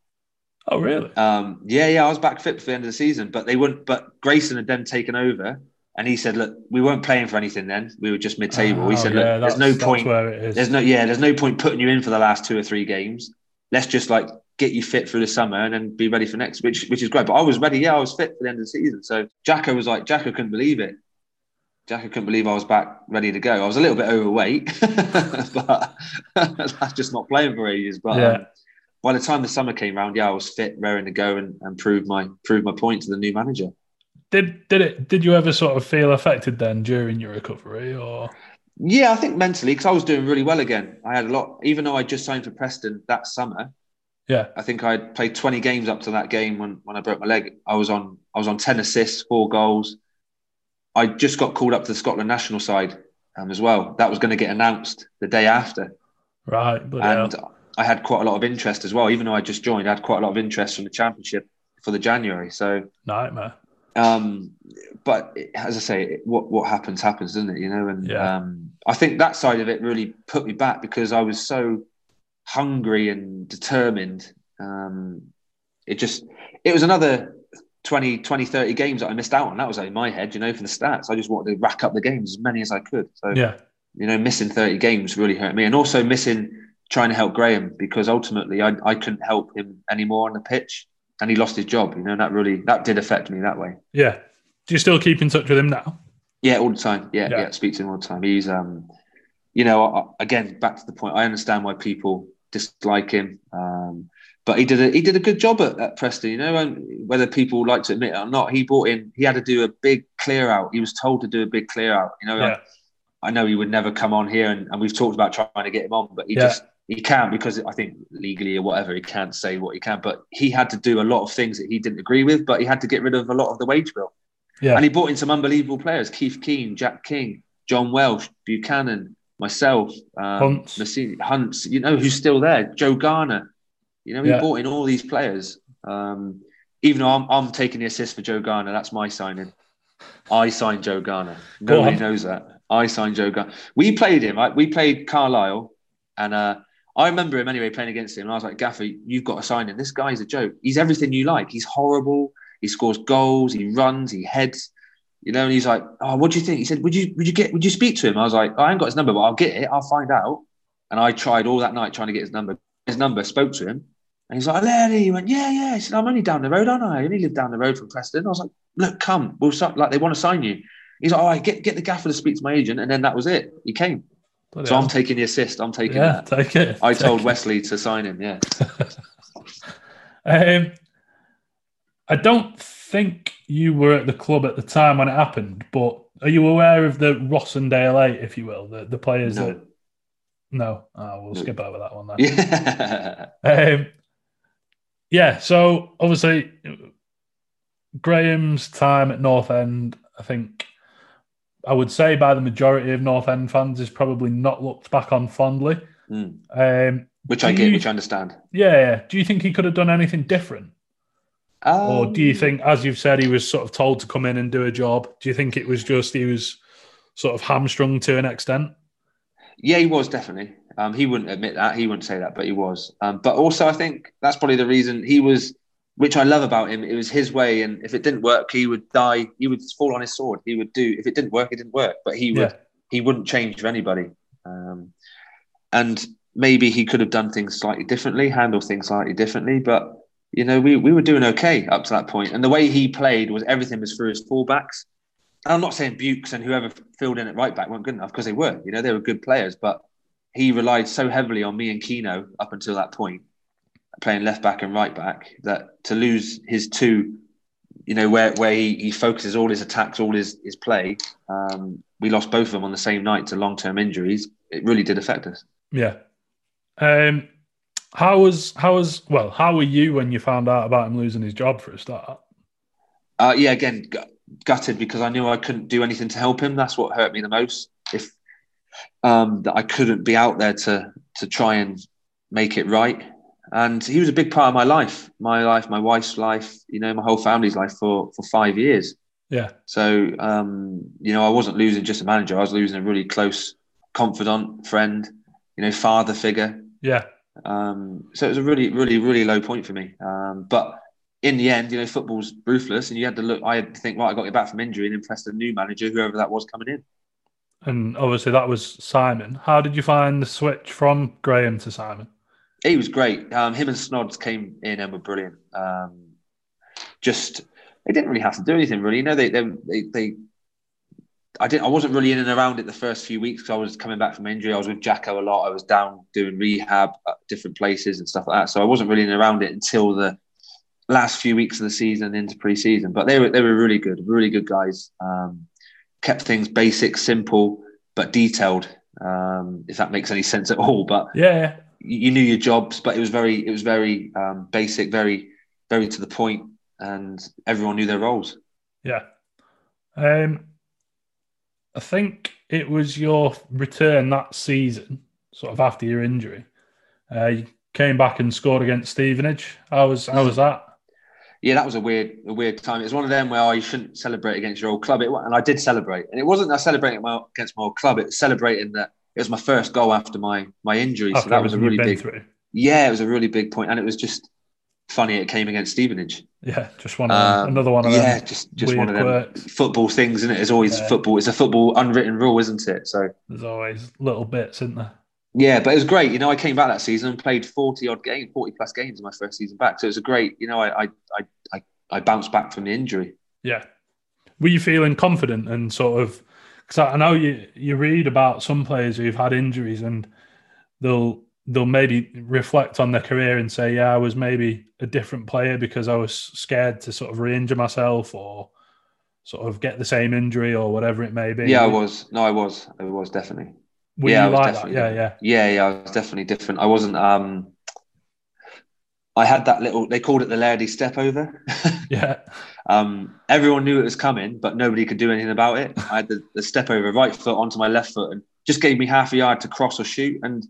Oh, really? Um, yeah, yeah, I was back fit before the end of the season, but they wouldn't. But Grayson had then taken over, and he said, "Look, we weren't playing for anything then. We were just mid-table." Oh, he said, yeah, "Look, there's no point. There's no, yeah, there's no point putting you in for the last two or three games. Let's just like get you fit through the summer and then be ready for next, which which is great. But I was ready. Yeah, I was fit for the end of the season. So Jacko was like, Jacko couldn't believe it. Jacko couldn't believe I was back ready to go. I was a little bit overweight, but that's just not playing for ages. But yeah. um, by the time the summer came around, yeah, I was fit, raring to go, and, and prove my prove my point to the new manager. Did did it? Did you ever sort of feel affected then during your recovery, or? Yeah, I think mentally because I was doing really well again. I had a lot, even though I just signed for Preston that summer. Yeah, I think I played twenty games up to that game when when I broke my leg. I was on I was on ten assists, four goals I just got called up to the Scotland national side um, as well. That was going to get announced the day after. Right. And I had quite a lot of interest as well. Even though I just joined, I had quite a lot of interest from the championship for the January. So nightmare. Um, but as I say, what what happens happens, doesn't it? You know, and yeah. um, I think that side of it really put me back because I was so hungry and determined. Um, it just it was another 20, 20, 30 games that I missed out on. That was in my head, you know, for the stats. I just wanted to rack up the games as many as I could. So, yeah, you know, missing 30 games really hurt me. And also missing trying to help Graham because ultimately I, I couldn't help him anymore on the pitch and he lost his job. You know, that really, that did affect me that way. Yeah. Do you still keep in touch with him now? Yeah, all the time. Yeah, yeah, yeah speak to him all the time. He's, um, you know, again, back to the point, I understand why people dislike him. Um, but he did a he did a good job at, at Preston. You know, and whether people like to admit it or not, he brought in. He had to do a big clear out. He was told to do a big clear out. You know, yeah. I, I, know he would never come on here, and, and we've talked about trying to get him on, but he yeah. just he can't because I think legally or whatever he can't say what he can. But he had to do a lot of things that he didn't agree with. But he had to get rid of a lot of the wage bill. Yeah, and he brought in some unbelievable players: Keith Keane, Jack King, John Welsh, Buchanan, myself, um, Hunts. Mousinho, Hunts. You know who's still there? Joe Garner. You know he Yeah. brought in all these players. Um, even though I'm, I'm taking the assist for Joe Garner, that's my signing. I signed Joe Garner. Nobody knows that. I signed Joe Garner. We played him. Right? We played Carlisle, and uh, I remember him anyway playing against him. And I was like, Gaffer, you've got to sign him. This guy's a joke. He's everything you like. He's horrible. He scores goals. He runs. He heads. You know, and he's like, "Oh, what do you think?" He said, "Would you, would you get, would you speak to him?" I was like, "I ain't got his number, but I'll get it. I'll find out." And I tried all that night trying to get his number. His number spoke to him, and he's like, "Larry," he went, "Yeah, yeah." He said, "I'm only down the road, aren't I? I only live down the road from Preston." I was like, "Look, come, we'll si- like they want to sign you." He's like, "All right, get get the gaffer to speak to my agent," and then that was it. He came. Bloody So I'm taking the assist. I'm taking yeah, that. take it. I Take told it. Westley to sign him. Yeah. Um, I don't think you were at the club at the time when it happened, but are you aware of the Rossendale Eight, if you will, the, the players No. that? No, oh, we'll No. skip over that one then. Yeah. Um, yeah, so obviously Graham's time at North End, I think I would say by the majority of North End fans is probably not looked back on fondly. Mm. Um, Which I get, you- which I understand. yeah, yeah. Do you think he could have done anything different? or do you Um, think, as you've said, he was sort of told to come in and do a job? Do you think it was just he was sort of hamstrung to an extent? Yeah, he was definitely. Um, he wouldn't admit that. He wouldn't say that, but he was. Um, but also, I think that's probably the reason he was, which I love about him. It was his way, and if it didn't work, he would die. He would fall on his sword. He would do. If it didn't work, it didn't work. But he would. Yeah. He wouldn't change for anybody. Um, and maybe he could have done things slightly differently, handled things slightly differently. But you know, we we were doing okay up to that point. And the way he played was everything was through his fullbacks. And I'm not saying Bukes and whoever filled in at right back weren't good enough because they were. You know, they were good players, but he relied so heavily on me and Keno up until that point, playing left back and right back, that to lose his two, you know, where where he, he focuses all his attacks, all his his play, um, we lost both of them on the same night to long term injuries. It really did affect us. Yeah. Um, how was how was well? How were you when you found out about him losing his job for a start? Uh, yeah, again, gu- gutted because I knew I couldn't do anything to help him. That's what hurt me the most. If um, that I couldn't be out there to to try and make it right. And he was a big part of my life, my life, my wife's life, you know, my whole family's life for for five years. Yeah, So um, you know, I wasn't losing just a manager; I was losing a really close confidant, friend, you know, father figure. yeah, Um, so it was a really, really, really low point for me. Um, but in the end, you know, football's ruthless, and you had to look. I had to think, right, I got to get back from injury and impress the new manager, whoever that was coming in. and obviously that was Simon. How did you find the switch from Graham to Simon? He was great. Um, him and Snods came in and were brilliant. Um, just they didn't really have to do anything really. You know, they they they. they I didn't. I wasn't really in and around it the first few weeks because I was coming back from injury. I was with Jacko a lot. I was down doing rehab at different places and stuff like that. So I wasn't really in and around it until the last few weeks of the season into pre-season. But they were they were really good, really good guys. Um, kept things basic, simple, but detailed. Um, if that makes any sense at all. But yeah. You knew your jobs, but it was very it was very um, basic, very very to the point, and everyone knew their roles. Yeah. Um, I think it was your return that season, sort of after your injury. Uh, you came back and scored against Stevenage. How was how was that? Yeah, that was a weird a weird time. It was one of them where oh, you shouldn't celebrate against your old club, it, and I did celebrate, and it wasn't that celebrating my, against my old club; it was celebrating that it was my first goal after my my injury. After so that was a really big. through. Yeah, it was a really big point, and it was just funny. It came against Stevenage. Yeah, just one of. Um, another one of yeah, just just one of them quirks. football things, isn't it? It's always Yeah. football. It's a football unwritten rule, isn't it? So There's always little bits, isn't there? Yeah, but it was great. You know, I came back that season and played forty odd games, forty plus games in my first season back. So it was a great. You know, I I I I, I bounced back from the injury. Yeah. Were you feeling confident and sort of? Because I know you you read about some players who've had injuries and they'll they'll maybe reflect on their career and say, yeah, I was maybe a different player because I was scared to sort of re-injure myself or sort of get the same injury or whatever it may be. Yeah, I was. No, I was. I was definitely. Were yeah, I was like that? definitely Yeah, yeah, Yeah, yeah, I was definitely different. I wasn't. um I had that little. They called it the Lairdy step over. yeah, um, everyone knew it was coming, but nobody could do anything about it. I had the, the step over right foot onto my left foot, and just gave me half a yard to cross or shoot, and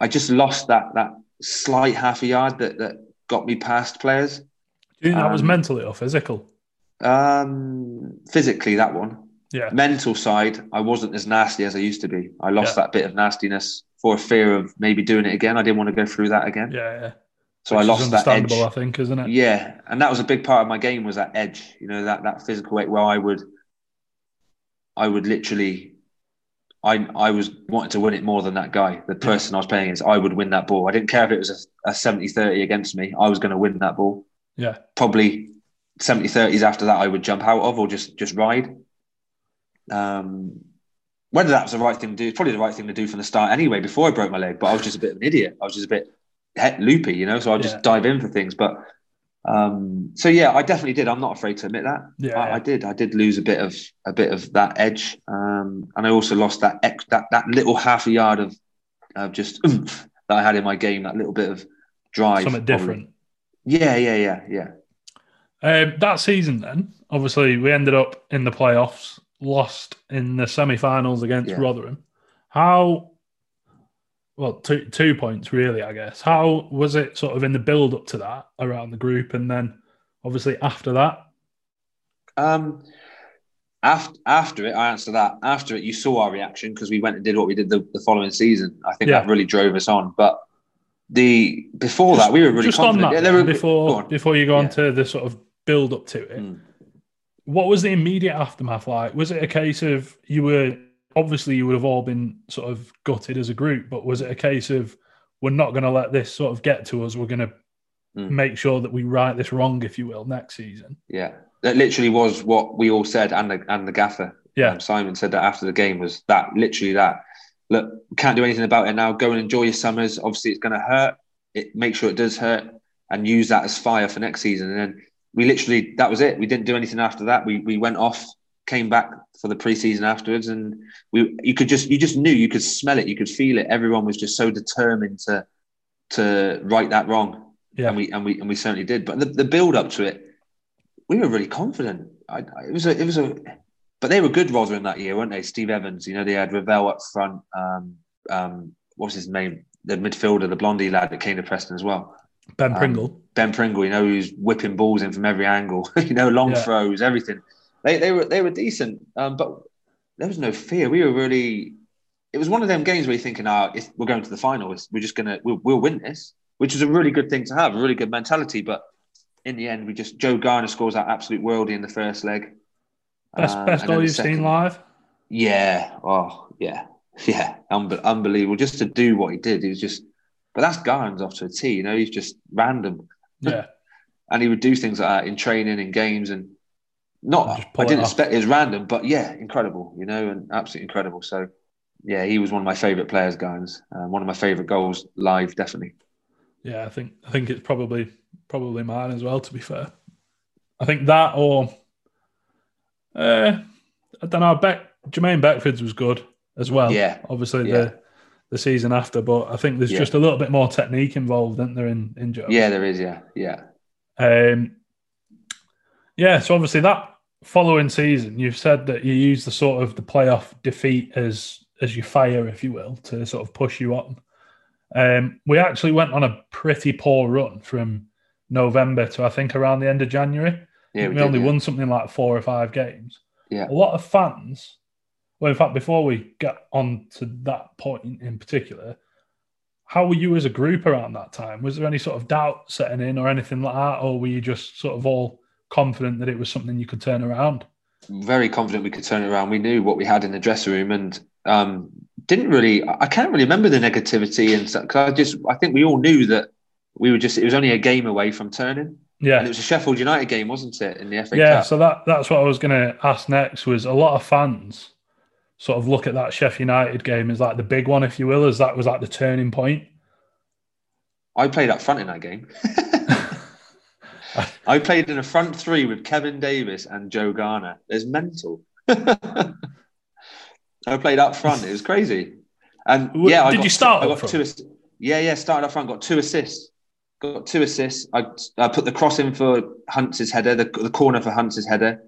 I just lost that that slight half a yard that that got me past players. Do you think that was Um, mentally or physical? Um, physically, that one. Yeah. Mental side, I wasn't as nasty as I used to be. I lost Yeah. that bit of nastiness for fear of maybe doing it again. I didn't want to go through that again. Yeah, yeah. So Which I lost that edge. understandable, I think, isn't it? Yeah, and that was a big part of my game was that edge. You know that that physical weight where I would, I would literally, I I was wanting to win it more than that guy, the person I was playing against. I would win that ball. I didn't care if it was a, a 70-30 against me. I was going to win that ball. Yeah. Probably 70-30s after that, I would jump out of or just just ride. Um, whether that was the right thing to do, it's probably the right thing to do from the start anyway. Before I broke my leg, but I was just a bit of an idiot. I was just a bit loopy, you know. So I just Yeah. dive in for things. But um, so yeah, I definitely did. I'm not afraid to admit that. Yeah. I, I did. I did lose a bit of a bit of that edge, um, and I also lost that ex- that that little half a yard of of just oomph that I had in my game. That little bit of drive. Something probably. different. Yeah, yeah, yeah, yeah. Um, that season, then, obviously, we ended up in the playoffs, lost in the semi-finals against Yeah. Rotherham. How? Well, two two points really, I guess. How was it sort of in the build up to that around the group, and then obviously after that? Um, after after it, I answer that. After it, you saw our reaction because we went and did what we did the, the following season. I think Yeah. that really drove us on. But the before that, we were really Just on that, Yeah, were- before before you go on to the sort of build up to it, Mm. what was the immediate aftermath like? Was it a case of you were obviously you would have all been sort of gutted as a group, but was it a case of we're not going to let this sort of get to us? We're going to Mm. make sure that we right this wrong, if you will, next season. Yeah, that literally was what we all said, and the and the gaffer. Yeah. Um, Simon said that after the game was that literally that. Look, can't do anything about it now. Go and enjoy your summers. Obviously, it's going to hurt. It make sure it does hurt, and use that as fire for next season. And then we literally that was it. We didn't do anything after that. We we went off, came back for the preseason afterwards, and we you could just you just knew you could smell it, you could feel it. Everyone was just so determined to to right that wrong Yeah. and we and we and we certainly did. But the, the build up to it, we were really confident. I, I, it was a it was a, but they were good Rotherham that year, weren't they? Steve Evans, you know, they had Revell up front. Um, um, what was his name? The midfielder, the blondie lad that came to Preston as well. Ben Um, Pringle. Ben Pringle, you know, who's whipping balls in from every angle. you know, long Yeah. throws, everything. They they were they were decent, um, but there was no fear. We were really. It was one of them games where you're thinking, "Ah, it's, we're going to the final. It's, we're just gonna we'll, we'll win this," which is a really good thing to have, a really good mentality. But in the end, we just Joe Garner scores that absolute worldie in the first leg. Best Um, best goal you've seen live. Yeah. Oh, yeah. Yeah. Unbe- unbelievable. Just to do what he did, he was just. But that's Garns off to a T. You know, he's just random Yeah. and he would do things like that in training and games and not I didn't expect it was random but yeah incredible you know and absolutely incredible so yeah he was one of my favorite players guys uh, one of my favorite goals live definitely Yeah, I think I think it's probably probably mine as well. To be fair, I think that or uh, I don't know. Beck Jermaine Beckford's was good as well. Yeah. obviously Yeah. the the season after, but I think there's Yeah. just a little bit more technique involved, isn't there? In in Joe? yeah there is yeah yeah Um, yeah, so obviously that following season, you've said that you use the sort of the playoff defeat as as your fire, if you will, to sort of push you on. Um, we actually went on a pretty poor run from November to I think around the end of January. yeah we did, only yeah. won something like four or five games. Yeah. A lot of fans. Well, in fact, before we get on to that point in particular, how were you as a group around that time? Was there any sort of doubt setting in or anything like that, or were you just sort of all confident that it was something you could turn around? very confident we could turn it around we knew what we had in the dressing room and um, didn't really I can't really remember the negativity and stuff because I just I think we all knew that we were just it was only a game away from turning Yeah, and it was a Sheffield United game wasn't it in the FA yeah. Cup So that that's what I was going to ask next. Was a lot of fans sort of look at that Sheffield United game as like the big one, if you will, as that was like the turning point. I played up front in that game. I played in a front three with Kevin Davies and Joe Garner. It's mental. I played up front. It was crazy. And yeah, I did got you start I up got front? two. Yeah, yeah. Started up front. Got two assists. Got two assists. I, I put the cross in for Hunts's header, the, the corner for Hunts's header,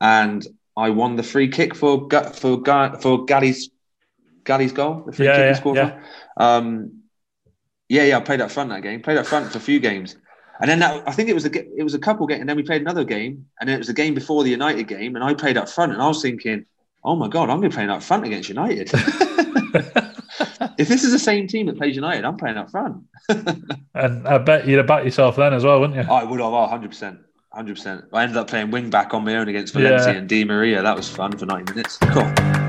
and I won the free kick for for for Gary's Galley's goal, the free Yeah, kick yeah, he scored yeah. from. Um, yeah, yeah, I played up front that game. Played up front for a few games, and then that, I think it was a it was a couple games, and then we played another game, and then it was a game before the United game, and I played up front, and I was thinking, oh my god, I'm going to be playing up front against United. if this is the same team that plays United, I'm playing up front. And I bet you'd have backed yourself then as well, wouldn't you? I would have, oh, 100%. 100%. I ended up playing wing back on my own against Valencia Yeah. and Di Maria. That was fun for 90 minutes. Cool.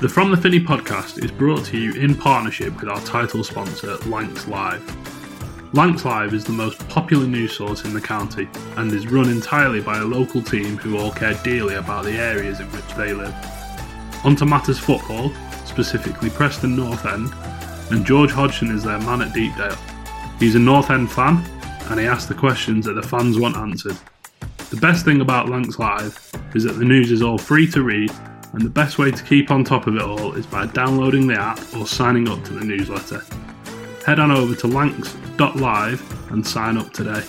The From the Finney podcast is brought to you in partnership with our title sponsor, Lancs Live. Lancs Live is the most popular news source in the county and is run entirely by a local team who all care dearly about the areas in which they live. Onto matters football, specifically Preston North End, and George Hodgson is their man at Deepdale. He's a North End fan and he asks the questions that the fans want answered. The best thing about Lancs Live is that the news is all free to read, and the best way to keep on top of it all is by downloading the app or signing up to the newsletter. Head on over to lancs.live and sign up today.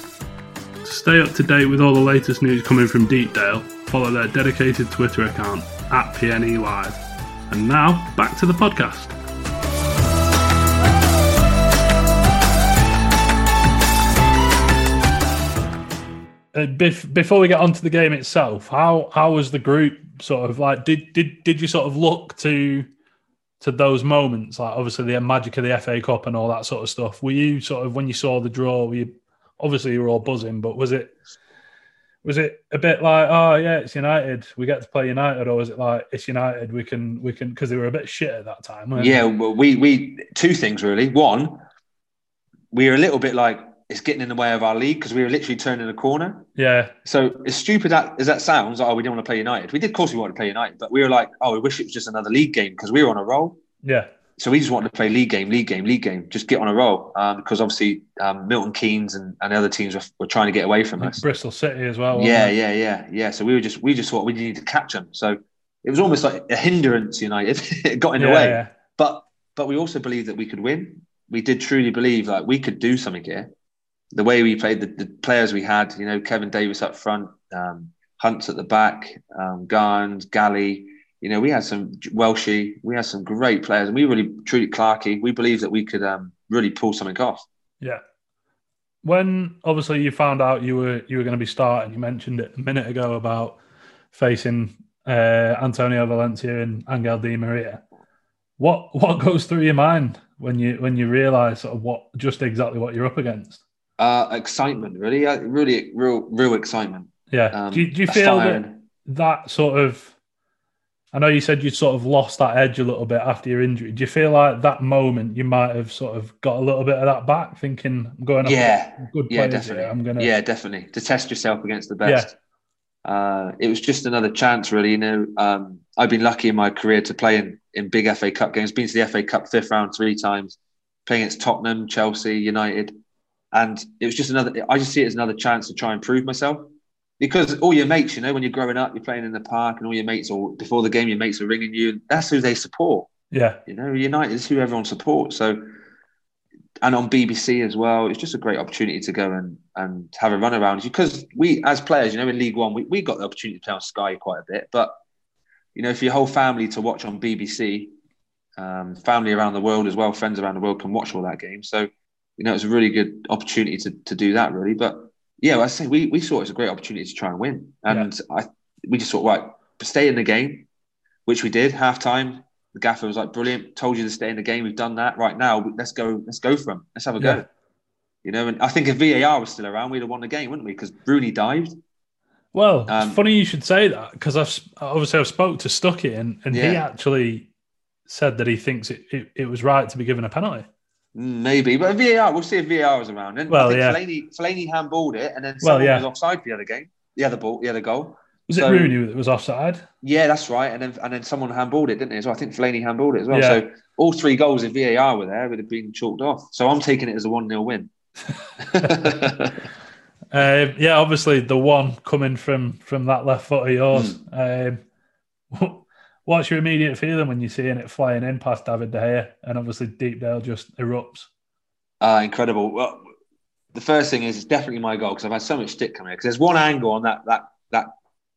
To stay up to date with all the latest news coming from Deepdale, follow their dedicated Twitter account at PNE Live. And now, back to the podcast. Uh, bef- before we get onto the game itself, how how was the group sort of like? Did did did you sort of look to to those moments, like obviously the magic of the FA Cup and all that sort of stuff? Were you sort of when you saw the draw? Were you obviously you were all buzzing, but was it was it a bit like oh yeah it's United we get to play United, or was it like it's United we can we can because they were a bit shit at that time? weren't they? Yeah, well, we, we, two things really. One, we were a little bit like, it's getting in the way of our league because we were literally turning a corner. yeah, So as stupid that, as that sounds, oh, we didn't want to play United. We did, of course, we wanted to play United, but we were like, oh, we wish it was just another league game because we were on a roll. yeah, So we just wanted to play league game, league game, league game, just get on a roll. Um, because obviously um, Milton Keynes and, and the other teams were, were trying to get away from us. Bristol City as well. Yeah, it? yeah, yeah, yeah. So we were just we just thought we needed to catch them. So it was almost like a hindrance. United it got in the Yeah, way, yeah. but but we also believed that we could win. We did truly believe like we could do something here. The way we played, the, the players we had, you know, Kevin Davies up front, um, Hunt's at the back, um, Garns, Galley. You know, we had some Welshy, we had some great players, and we really truly Clarkey. We believed that we could um, really pull something off. Yeah. When obviously you found out you were you were going to be starting, you mentioned it a minute ago about facing uh, Antonio Valencia and Angel Di Maria. What what goes through your mind when you when you realise sort of what just exactly what you're up against? Uh, excitement, really, uh, really, real, real excitement. Yeah. Um, do, you- do you feel that that sort of? I know you said you sort of lost that edge a little bit after your injury. Do you feel like that moment you might have sort of got a little bit of that back, thinking I'm going up Yeah, good yeah, definitely. here. I'm gonna Yeah, definitely. To test yourself against the best. Uh, it was just another chance, really. You know, um, I've been lucky in my career to play in, in big FA Cup games. Been to the FA Cup fifth round three times, playing against Tottenham, Chelsea, United, and it was just another. I just see it as another chance to try and prove myself. Because all your mates, you know, when you're growing up, you're playing in the park, and all your mates, or before the game, your mates are ringing you. And that's who they support. Yeah. You know, United is who everyone supports. So, and on BBC as well, it's just a great opportunity to go and and have a run around. Because we, as players, you know, in League One, we, we got the opportunity to play on Sky quite a bit. But you know, for your whole family to watch on BBC, um, family around the world as well, friends around the world can watch all that game. So, you know, it's a really good opportunity to to do that, really. But yeah, I say we we saw it as a great opportunity to try and win, and I we just thought, right, stay in the game, which we did. Half time, the gaffer was like, "Brilliant, told you to stay in the game. We've done that. Right now, let's go. Let's go for them. Let's have a Yeah. go." You know, and I think if VAR was still around, we'd have won the game, wouldn't we? Because Rooney dived. Well, Um, it's funny you should say that because I've obviously I've spoke to Stuckey and, and he actually said that he thinks it, it, it was right to be given a penalty. Mm, Maybe, but VAR, we'll see if VAR was around. And Well, yeah. Fellaini, Fellaini handballed it, and then Well, someone yeah. was offside for the other game, the other ball, the other goal. Was So- it Rooney that was offside? Yeah, that's right. And then and then someone handballed it, didn't they? So I think Fellaini handballed it as well. Yeah. So all three goals in VAR were there, would have been chalked off. So I'm taking it as a one 0 win. Uh, yeah, obviously the one coming from from that left foot of yours. Hmm. Um, what's your immediate feeling when you're seeing it flying in past David De Gea and obviously Deepdale just erupts? Uh, incredible. Well, the first thing is it's definitely my goal because I've had so much stick coming because there's one angle on that that that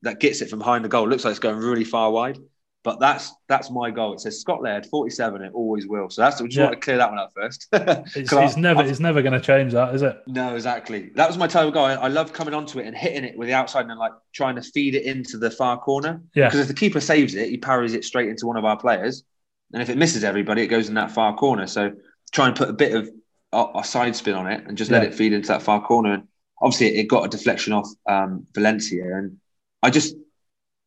that gets it from behind the goal. It looks like it's going really far wide. But that's that's my goal. It says Scott Laird, 47. It always will. So that's we just Yeah. want to clear that one up first. It's, it's I- never I've- it's never going to change that, is it? no, exactly. That was my type of goal. I, I love coming onto it and hitting it with the outside and then, like trying to feed it into the far corner. Yeah. Because if the keeper saves it, he parries it straight into one of our players. And if it misses everybody, it goes in that far corner. So try and put a bit of a, a side spin on it and just let it feed into that far corner. And obviously, it, it got a deflection off um, Valencia. And I just,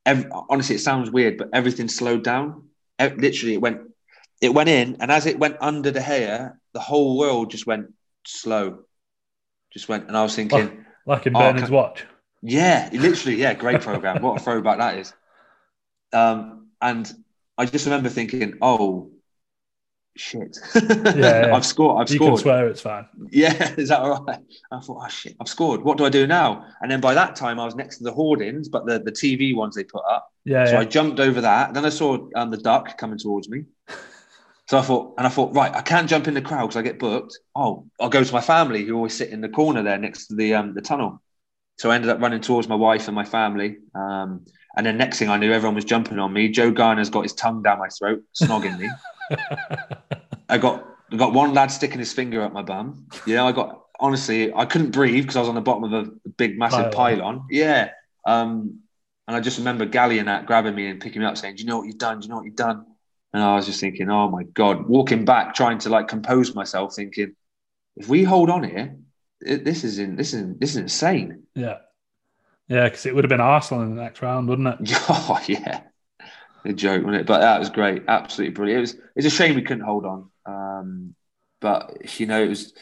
ev honestly, it sounds weird, but everything slowed down. E- literally, it went, it went in, and as it went under the hair, the whole world just went slow. Just went, and I was thinking, Like in Oh, Bernard's watch. yeah, literally, yeah, great program. what a throwback that is. Um, and I just remember thinking, oh shit, yeah. I've scored. I've You can scored. swear it's fine. Yeah, is that all right? I thought, oh shit, I've scored. What do I do now? And then by that time, I was next to the hoardings, but the, the TV ones they put up. Yeah, So yeah. I jumped over that. Then I saw um, the duck coming towards me. So I thought, and I thought, right, I can't jump in the crowd because I get booked. Oh, I'll go to my family who always sit in the corner there next to the um, the tunnel. So I ended up running towards my wife and my family. Um, and then next thing I knew, everyone was jumping on me. Joe Garner's got his tongue down my throat, snogging me. I got I got one lad sticking his finger up my bum. Yeah, I got honestly, I couldn't breathe because I was on the bottom of a big, massive Pylon. pylon. Yeah. Um, and I just remember Gally and that grabbing me and picking me up, saying, "Do you know what you've done? Do you know what you've done?" And I was just thinking, "Oh my god!" Walking back, trying to like compose myself, thinking, "If we hold on here, it, this is in this is this is insane." yeah. Yeah, because it would have been Arsenal in the next round, wouldn't it? Oh yeah, a joke, wasn't it? But that was great, absolutely brilliant. It was. It's a shame we couldn't hold on, um, but you know, it was.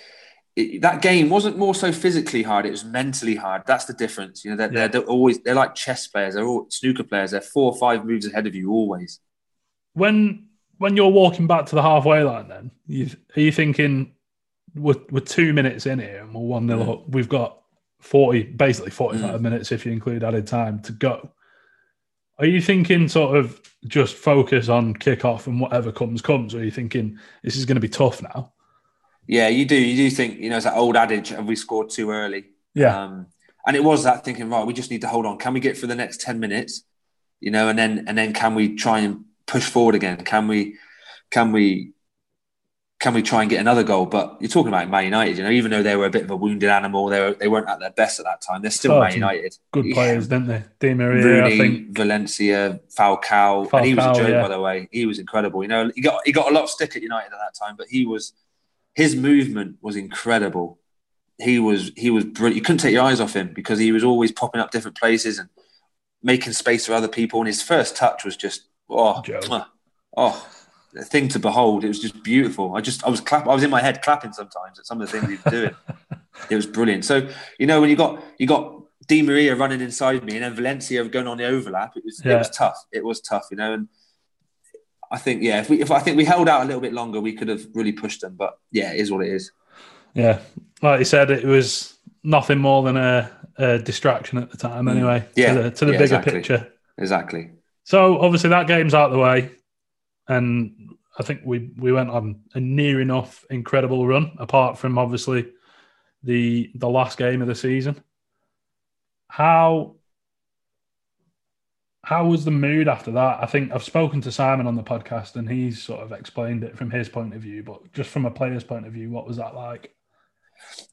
It, that game wasn't more so physically hard; it was mentally hard. That's the difference. You know, they're, Yeah. they're, they're always they're like chess players. They're all snooker players. They're four or five moves ahead of you always. When when you're walking back to the halfway line, then you, are you thinking we're, we're two minutes in here and we're one nil Mm. up. We've got forty, basically forty-five Mm. minutes if you include added time to go. Are you thinking sort of just focus on kick-off and whatever comes comes, or are you thinking this is going to be tough now? Yeah, you do. You do think you know it's that old adage: "Have we scored too early?" Yeah, Um, and it was that thinking, right, we just need to hold on. Can we get for the next 10 minutes? You know, and then and then can we try and push forward again? Can we can we can we try and get another goal? But you're talking about Man United, you know, even though they were a bit of a wounded animal, they were they weren't at their best at that time. They're still Oh, Man United. good Yeah. players, didn't they? Di Maria, Rooney, I think. Valencia, Falcao, and he was a joke, yeah. by the way. He was incredible. You know, he got he got a lot of stick at United at that time, but he was his movement was incredible. He was he was brilliant. You couldn't take your eyes off him because he was always popping up different places and making space for other people. And his first touch was just oh oh thing to behold. It was just beautiful. I just I was clap I was in my head clapping sometimes at some of the things he was doing. it was brilliant. So you know when you got you got Di Maria running inside me and then Valencia going on the overlap, it was Yeah. it was tough. It was tough, you know. And I think yeah, if we if I think we held out a little bit longer, we could have really pushed them. But yeah, it is what it is. Yeah, like you said, it was nothing more than a, a distraction at the time. Mm. Anyway, Yeah. to the, to the Yeah, bigger exactly. picture. Exactly. So obviously that game's out of the way, and I think we we went on a near enough incredible run. Apart from obviously the the last game of the season. How how was the mood after that? I think I've spoken to Simon on the podcast, and he's sort of explained it from his point of view. But just from a player's point of view, what was that like?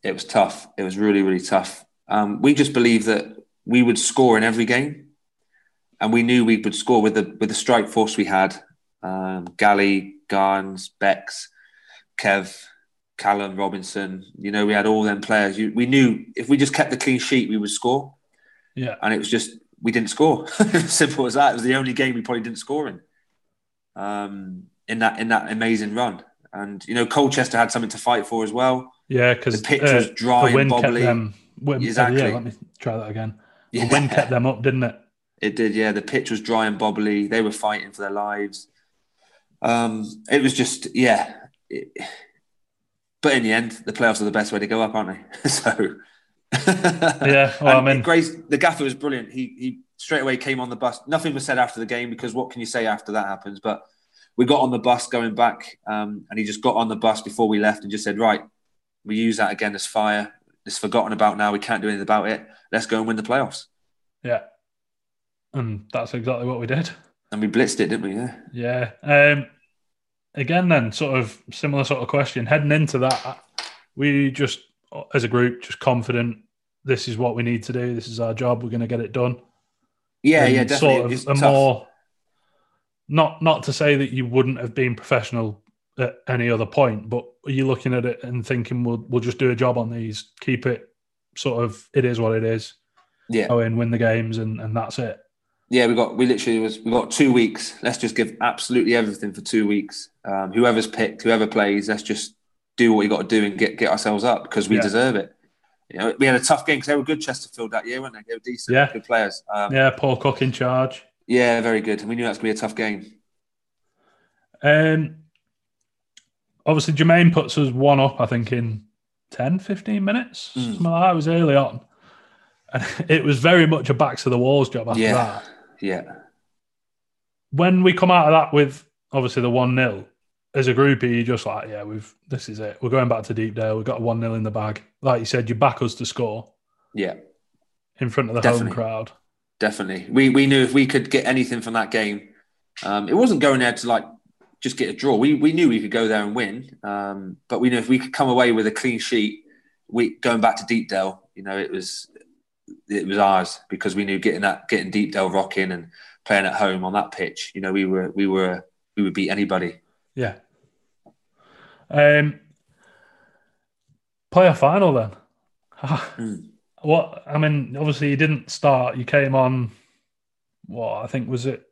It was tough. It was really, really tough. Um, we just believed that we would score in every game, and we knew we would score with the with the strike force we had. Um, Galley, Garns, Bex, Kev, Callum, Robinson. You know, we had all them players. You, we knew if we just kept the clean sheet, we would score. Yeah, and it was just we didn't score. Simple as that. It was the only game we probably didn't score in. Um, in that in that amazing run, and you know Colchester had something to fight for as well. yeah, because The pitch was dry the and wind kept bobbly. them. Wind, Exactly. Yeah, let me try that again. Yeah. The wind kept them up, didn't it? It did, yeah. The pitch was dry and bobbly. They were fighting for their lives. Um, it was just, yeah. It- but in the end, the playoffs are the best way to go up, aren't they? so, Yeah, well, I mean- Grace, the gaffer was brilliant. He he straight away came on the bus. Nothing was said after the game because what can you say after that happens? But we got on the bus going back, um, and he just got on the bus before we left and just said, "Right, we use that again as fire. It's forgotten about now. We can't do anything about it. Let's go and win the playoffs." Yeah. and that's exactly what we did. And we blitzed it, didn't we? Yeah. Yeah. Um, again, then, sort of similar sort of question. Heading into that, we just, as a group, just confident this is what we need to do. This is our job. We're going to get it done. Yeah, And yeah, definitely. Sort of a more, not not to say that you wouldn't have been professional at any other point, but are you looking at it and thinking we'll we'll just do a job on these, keep it sort of it is what it is, yeah. go in, win the games, and and that's it. Yeah, we got we literally was we got two weeks. Let's just give absolutely everything for two weeks. Um, whoever's picked, whoever plays, let's just do what we got to do and get get ourselves up because we Yeah. deserve it. You know, we had a tough game because they were good Chesterfield that year, weren't they? They were decent, Yeah. good players. Um, Yeah, Paul Cook in charge. yeah, very good. And we knew that's gonna be a tough game. Um, obviously, Jermaine puts us one up, I think, in 10, 15 minutes. Mm. Something like that. It was early on. And it was very much a backs to the walls job after Yeah. that. Yeah, When we come out of that with obviously the 1 0, as a group, are just like, yeah, we've this is it. We're going back to Deepdale. We've got a 1 0 in the bag. Like you said, you back us to score yeah, in front of the home crowd. definitely. We we knew if we could get anything from that game, um, it wasn't going there to like just get a draw. We we knew we could go there and win, um, but we knew if we could come away with a clean sheet, we going back to Deepdale, you know, it was it was ours because we knew getting that getting Deepdale rocking and playing at home on that pitch, you know, we were we were we would beat anybody. Yeah. Um, playoff final then. Mm. What I mean, obviously you didn't start. You came on. What I think was it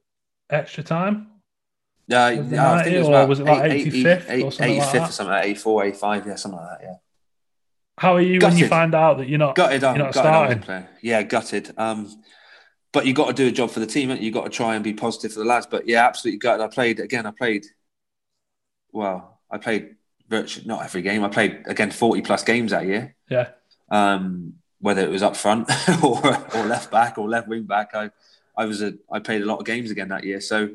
extra time? Uh, yeah, I think it was or was it like eight- 85th or eight- something like 85th that? or something like that, 84, 85, yeah, something like that, yeah. How are you when you find out that you're not? gutted. I'm you're not gutted starting. Yeah, gutted. Um, but you got to do a job for the team. you? You got to try and be positive for the lads. But yeah, absolutely gutted. I played again. I played. Well, I played virtually not every game. I played again forty plus games that year. Yeah, Um, whether it was up front or, or left back or left wing back, I I was a I played a lot of games again that year. So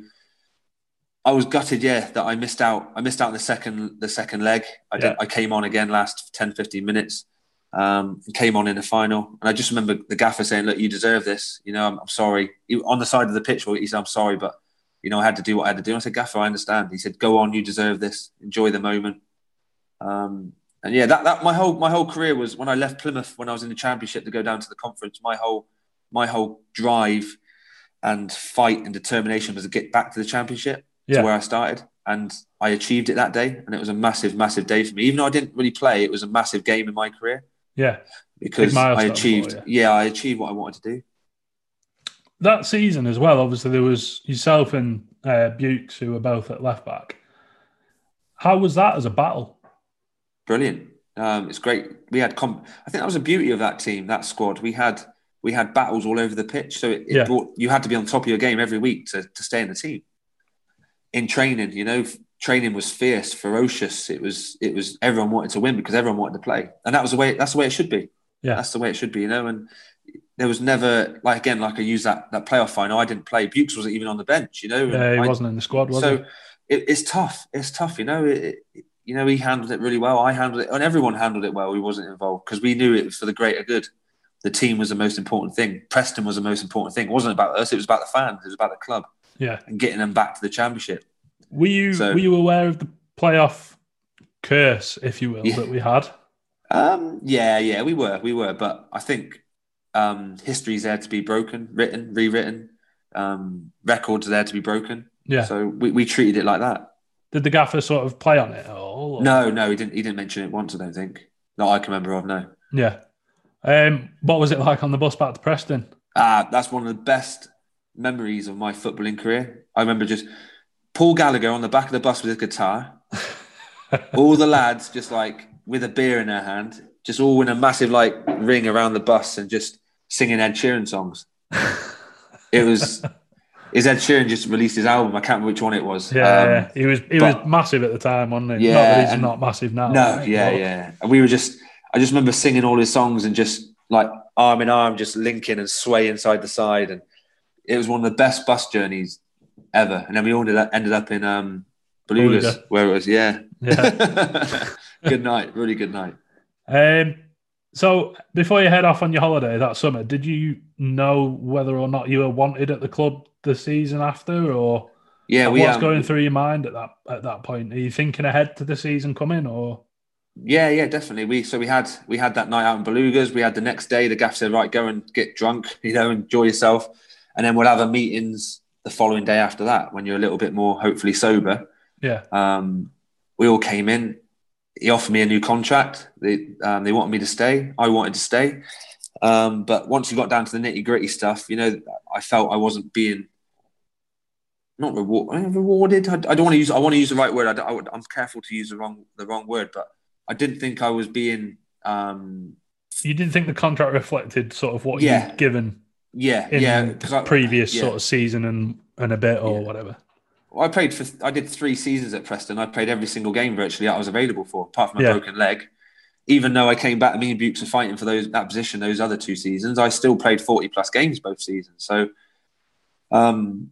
I was gutted, yeah, that I missed out. I missed out the second the second leg. I did. I came on again last 10, 15 minutes. Um, and came on in the final, and I just remember the gaffer saying, "Look, you deserve this. You know, I'm, I'm sorry." He, on the side of the pitch, he said, "I'm sorry, but you know, I had to do what I had to do." I said, "Gaffer, I understand." He said, "Go on, you deserve this. Enjoy the moment." Um, and yeah, that, that my whole my whole career was when I left Plymouth when I was in the championship to go down to the conference. My whole my whole drive and fight and determination was to get back to the championship Yeah. to where I started, and I achieved it that day. And it was a massive, massive day for me. Even though I didn't really play, it was a massive game in my career yeah. because I milestone for achieved. yeah, I achieved what I wanted to do. That season as well. Obviously, there was yourself and uh, Bukes who were both at left back. How was that as a battle? Brilliant. Um, it's great. We had. Comp- I think that was the beauty of that team, that squad. We had we had battles all over the pitch, so it, it Yeah. brought you had to be on top of your game every week to, to stay in the team. In training, you know, training was fierce, ferocious. It was it was everyone wanted to win because everyone wanted to play, and that was the way. That's the way it should be. Yeah. that's the way it should be. You know, and there was never like again like I use that that playoff final. I didn't play. Bukes wasn't even on the bench. You know, Yeah, he I- wasn't in the squad, was so he? it, it's tough. It's tough, you know. It, it- you know, he handled it really well. I handled it, and everyone handled it well. Who wasn't involved because we knew it was for the greater good. The team was the most important thing. Preston was the most important thing. It wasn't about us. It was about the fans. It was about the club Yeah. and getting them back to the championship. Were you So- were you aware of the playoff curse, if you will, Yeah. that we had? Um, yeah, yeah, we were, we were, but I think um, history's there to be broken, written, rewritten. Um, records are there to be broken. Yeah. So we, we treated it like that. Did the gaffer sort of play on it at all? or- No, no, he didn't. He didn't mention it once. I don't think. Not I can remember of. No. Yeah. Um, what was it like on the bus back to Preston? Ah, that's one of the best memories of my footballing career. I remember just Paul Gallagher on the back of the bus with his guitar, all the lads just like with a beer in their hand, just all in a massive like ring around the bus and just singing Ed Sheeran songs. it was. Is Ed Sheeran just released his album? I can't remember which one it was. Yeah, Um, yeah. he was he but- was massive at the time, wasn't he? Yeah, not that he's and- not massive now. No, yeah, but- yeah. And we were just, I just remember singing all his songs and just like arm in arm, just linking and swaying side to side. And it was one of the best bus journeys ever. And then we all ended up, in um, Belugas, Beluga. where it was, yeah. Yeah. good night, really good night. Um, So before you head off on your holiday that summer, did you know whether or not you were wanted at the club the season after, or Yeah, we what's um, going through your mind at that at that point? Are you thinking ahead to the season coming, or Yeah, yeah, definitely. We so we had we had that night out in Belugas. We had the next day. The gaff said, "Right, go and get drunk, you know, enjoy yourself, and then we'll have a meetings the following day after that when you're a little bit more hopefully sober." yeah, Um, we all came in. He offered me a new contract. They um, they wanted me to stay. I wanted to stay, um, but once you got down to the nitty gritty stuff, you know, I felt I wasn't being not reward, rewarded. I, I don't want to use. I want to use the right word. I I would. I'm careful to use the wrong the wrong word, but I didn't think I was being. Um, you didn't think the contract reflected sort of what Yeah. you'd given yeah, yeah. the 'cause I, previous yeah. sort of season and and a bit or Yeah. whatever. I played for. I did three seasons at Preston. I played every single game virtually I was available for, apart from a Yeah. broken leg. Even though I came back, me and Bukes were fighting for those that position those other two seasons. I still played forty plus games both seasons. So, um,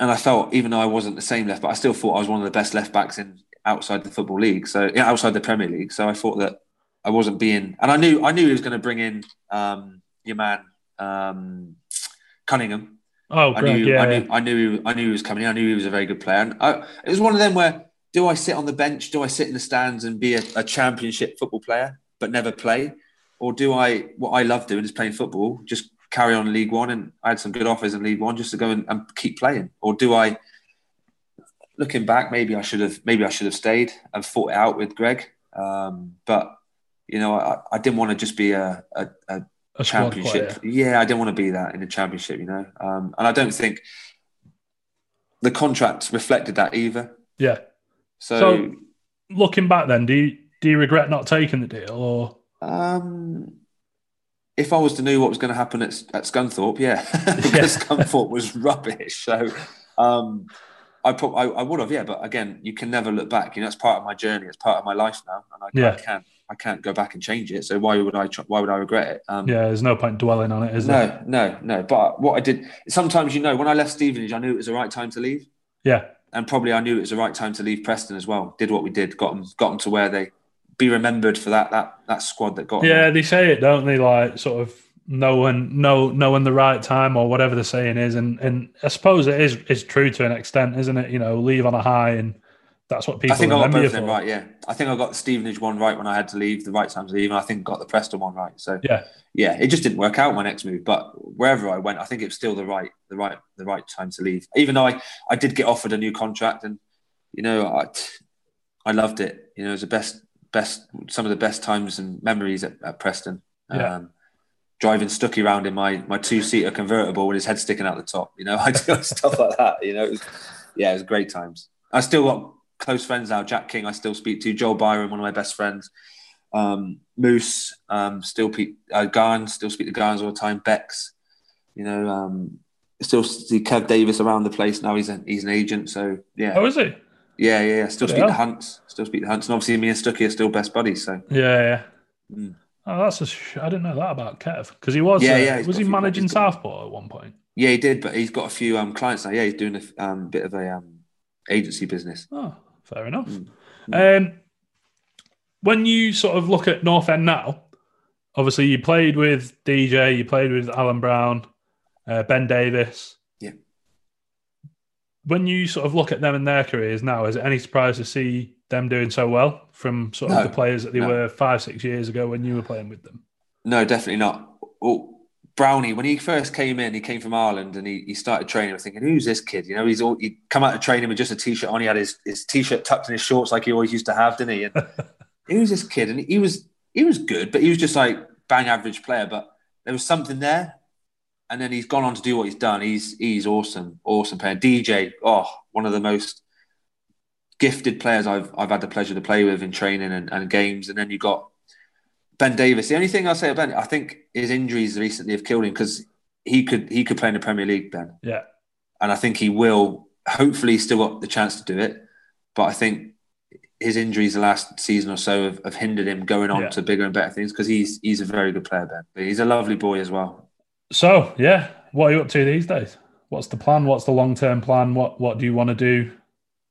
and I felt even though I wasn't the same left, but I still thought I was one of the best left backs in outside the football league. So yeah, outside the Premier League. So I thought that I wasn't being, and I knew I knew he was going to bring in um, your man um, Cunningham. Oh, I Greg, knew, yeah, I knew, I knew, he- I knew he was coming. in. I knew he was a very good player. And I, it was one of them where, do I sit on the bench? Do I sit in the stands and be a, a championship football player but never play, or do I? What I love doing is playing football. Just carry on League One, and I had some good offers in League One just to go and, and keep playing. Or do I? Looking back, maybe I should have, maybe I should have stayed and fought it out with Greg. Um, but you know, I, I didn't want to just be a, a, a a squad championship. player. Yeah, I didn't want to be that in the championship, you know. Um, and I don't think the contract reflected that either. Yeah. So, So- Looking back, then, do you do you regret not taking the deal, or um, if I was to know what was going to happen at, at Scunthorpe, yeah, because Scunthorpe was rubbish. So um, I, prob- I I would have, yeah. But again, you can never look back. You know, it's part of my journey. It's part of my life now, and I, Yeah. I can't I can't go back and change it. So why would I? Try, why would I regret it? Um, yeah, there's no point dwelling on it, is there? No, no, no. But what I did, sometimes you know, when I left Stevenage, I knew it was the right time to leave, Yeah, and probably I knew it was the right time to leave Preston as well. Did what we did, got them, got them to where they be remembered for that that that squad that got. yeah. there. They say it, don't they? Like sort of knowing, know, knowing the right time or whatever the saying is, and and I suppose it is is true to an extent, isn't it? You know, leave on a high, and that's what people I think I got remember both of them right. Yeah, I think I got the Stevenage one right when I had to leave, the right time to leave, and I think I got the Preston one right. So Yeah, yeah, it just didn't work out my next move. But wherever I went, I think it was still the right, the right, the right time to leave. Even though I, I did get offered a new contract, and you know, I, I loved it. You know, it was the best, best, some of the best times and memories at, at Preston. Yeah. Um, driving Stucky around in my my two seater convertible with his head sticking out the top. You know, I do stuff like that. You know, it was, yeah, it was great times. I still got close friends now. Jack King, I still speak to. Joel Byrom, one of my best friends. Um, Moose, um, still pe- uh, Garn, still speak to Garns all the time. Bex, you know, um, still see Kev Davies around the place now. He's a, he's an agent, so yeah, oh, is it? yeah, yeah, yeah. Still Bloody speak to. Hunts, still speak to Hunts, and obviously me and Stucky are still best buddies. So Yeah, yeah. Mm. Oh, that's a sh- I didn't know that about Kev because he was. Yeah, uh, yeah, Was he managing got- Southport at one point? yeah, he did, but he's got a few um, clients now. Yeah, he's doing a um, bit of a um, agency business. Oh, fair enough. Mm. Um, when you sort of look at North End now, obviously you played with DJ, you played with Alan Brown, uh, Ben Davies. Yeah. When you sort of look at them and their careers now, is it any surprise to see them doing so well from sort of No, the players that they no. were five, six years ago when you were playing with them? No, definitely not. Well, Brownie, when he first came in, he came from Ireland and he, he started training. I was thinking, who's this kid? You know, he's all he come out of training with just a t-shirt on. He had his, his t-shirt tucked in his shorts like he always used to have, didn't he? And who's this kid? And he was he was good, but he was just like bang average player. But there was something there. And then he's gone on to do what he's done. He's he's awesome, awesome player. DJ, oh, one of the most gifted players I've I've had the pleasure to play with in training and, and games. And then you got Ben Davies. The only thing I'll say about Ben, I think his injuries recently have killed him because he could he could play in the Premier League, Ben, Yeah. and I think he will. Hopefully, he's still got the chance to do it, but I think his injuries the last season or so have, have hindered him going on Yeah. to bigger and better things because he's he's a very good player, Ben. But he's a lovely boy as well. So yeah, what are you up to these days? What's the plan? What's the long term plan? What What do you want to do,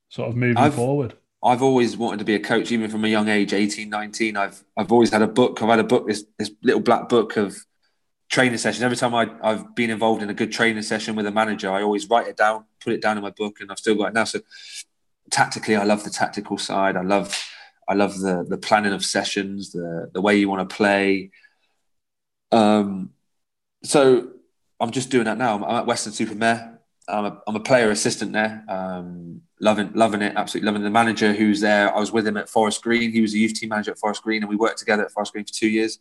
sort of moving I've- forward? I've always wanted to be a coach, even from a young age, 18, 19. I've I've always had a book. I've had a book, this this little black book of training sessions. Every time I, I've been involved in a good training session with a manager, I always write it down, put it down in my book, and I've still got it now. So tactically, I love the tactical side. I love I love the the planning of sessions, the the way you want to play. Um, so I'm just doing that now. I'm at Weston-super-Mare I'm a, I'm a player assistant there. Um, loving loving it, absolutely loving the manager who's there. I was with him at Forest Green. He was a youth team manager at Forest Green, and we worked together at Forest Green for two years.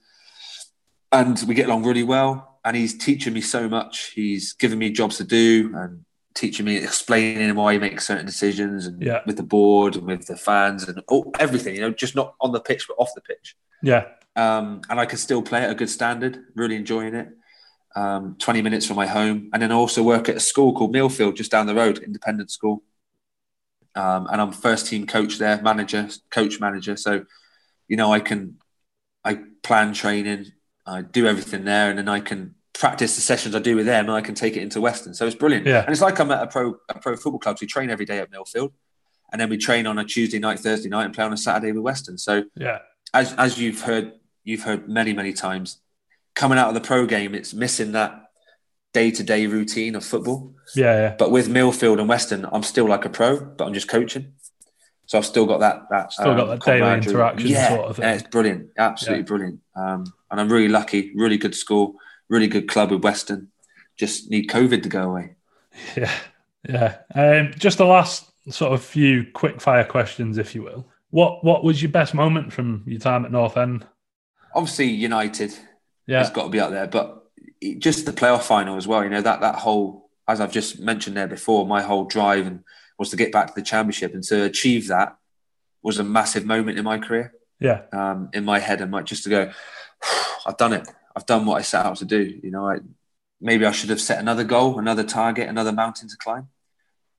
And we get along really well. And he's teaching me so much. He's giving me jobs to do and teaching me, explaining why he makes certain decisions, and Yeah. with the board and with the fans and all, everything. You know, just not on the pitch but off the pitch Yeah. um, and I can still play at a good standard. Really enjoying it. Um, Twenty minutes from my home, and then I also work at a school called Millfield, just down the road, independent school. Um, and I'm first team coach there, manager, coach manager. So, you know, I can, I plan training, I do everything there, and then I can practice the sessions I do with them, and I can take it into Weston. So it's brilliant. Yeah. And it's like I'm at a pro a pro football club. So we train every day at Millfield, and then we train on a Tuesday night, Thursday night, and play on a Saturday with Weston. So Yeah. as as you've heard you've heard many many times coming out of the pro game it's missing that day-to-day routine of football Yeah. Yeah. but with Millfield and Weston I'm still like a pro but I'm just coaching so I've still got that that um, Still got that daily interaction yeah, sort of yeah, it's brilliant absolutely Yeah. brilliant um, and I'm really lucky really good school really good club with Weston just need COVID to go away Yeah, yeah. Um, just the last sort of few quick fire questions, if you will. What What was your best moment from your time at North End? obviously United Yeah, it's got to be up there. But it- just the playoff final as well. You know that that whole, as I've just mentioned there before, my whole drive and was to get back to the championship and to achieve that was a massive moment in my career, yeah, um, in my head, and my, just to go, I've done it. I've done what I set out to do. You know, I, maybe I should have set another goal, another target, another mountain to climb.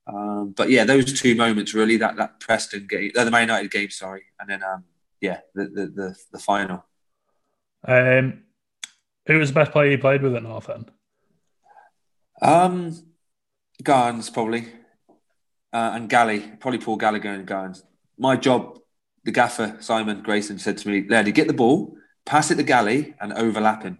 Um, but yeah, those two moments really that that Preston game, uh, the Man United game, sorry, and then um, yeah, the, the the the final. Um, who was the best player you played with at North End? Um, Garns probably, uh, and Galley, probably Paul Gallagher and Garns. My job, the gaffer Simon Grayson said to me, "Lady, get the ball, pass it to Galley, and overlap him."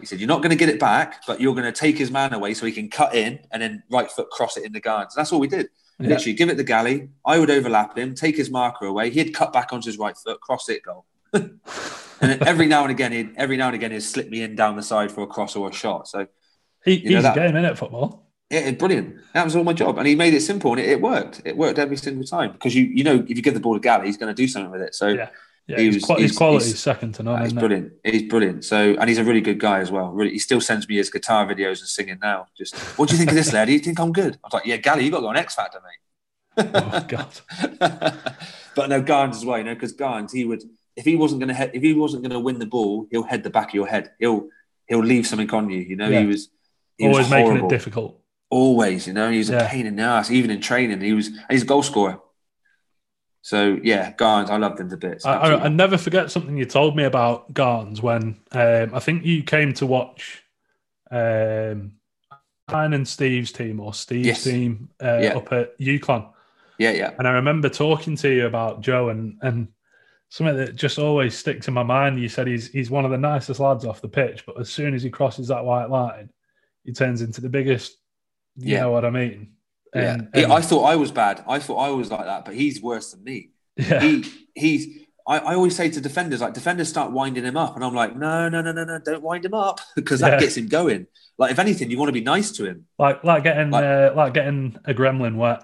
He said, "You're not going to get it back, but you're going to take his man away so he can cut in and then right foot cross it in the Garns." That's all we did. Yeah. Literally, give it to Galley. I would overlap him, take his marker away. He'd cut back onto his right foot, cross it, goal. And every now and again, he'd every now and again, he'd slip me in down the side for a cross or a shot. So E- You know that- game, innit, football? yeah, it, brilliant. That was all my job, and he made it simple, and it, it worked. It worked every single time because you you know if you give the ball to Galley, he's going to do something with it. So Yeah. Yeah, He was- his he's- quality is second to none. he's isn't it? brilliant. He's brilliant. So and he's a really good guy as well. Really, he still sends me his guitar videos and singing now. Just what do you think of this, lad? Do you think I'm good? I was like, yeah, Galley, you've got to go on X Factor, mate. Oh God. but no, Garns as well, you know, because Garns, he would if he wasn't going to head, if he wasn't going to win the ball, he'll head the back of your head. He'll he'll leave something on you. You know, Yeah. he was he Always was making it difficult. Always, you know, he was Yeah. a pain in the ass, even in training. He was, he's a goal scorer. So yeah, Garns, I loved him to bits. I, I, I never forget something you told me about Garns when um, I think you came to watch um, Ryan and Steve's team or Steve's Yes. team uh, Yeah. up at UCLan. yeah, yeah, And I remember talking to you about Joe and, and something that just always sticks in my mind. You said he's he's one of the nicest lads off the pitch, but as soon as he crosses that white line, he turns into the biggest. You Yeah. know what I mean? yeah. And, He- and- I thought I was bad. I thought I was like that, but he's worse than me. yeah, He he's. I, I always say to defenders, like defenders start winding him up, and I'm like, no, no, no, no, no, don't wind him up because that Yeah. gets him going. Like if anything, you want to be nice to him. like like getting Like- uh, like getting a gremlin wet.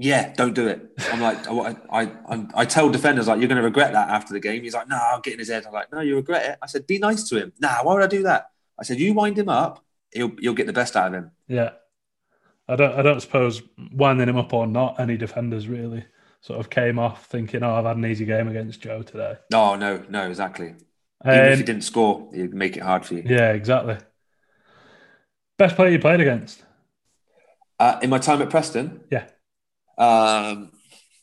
Yeah, don't do it. I'm like, I, I, I, I tell defenders like, you're going to regret that after the game. He's like, no, I'll get in his head. I'm like, no, you regret it. I said, be nice to him. Nah, why would I do that? I said, you wind him up, he'll, you'll get the best out of him. Yeah. I don't I don't suppose winding him up or not, any defenders really sort of came off thinking, Oh, I've had an easy game against Joe today. No, no, no, exactly. Even if he didn't score, he'd make it hard for you. yeah, exactly. Best player you played against? Uh, in my time at Preston, Yeah. Um,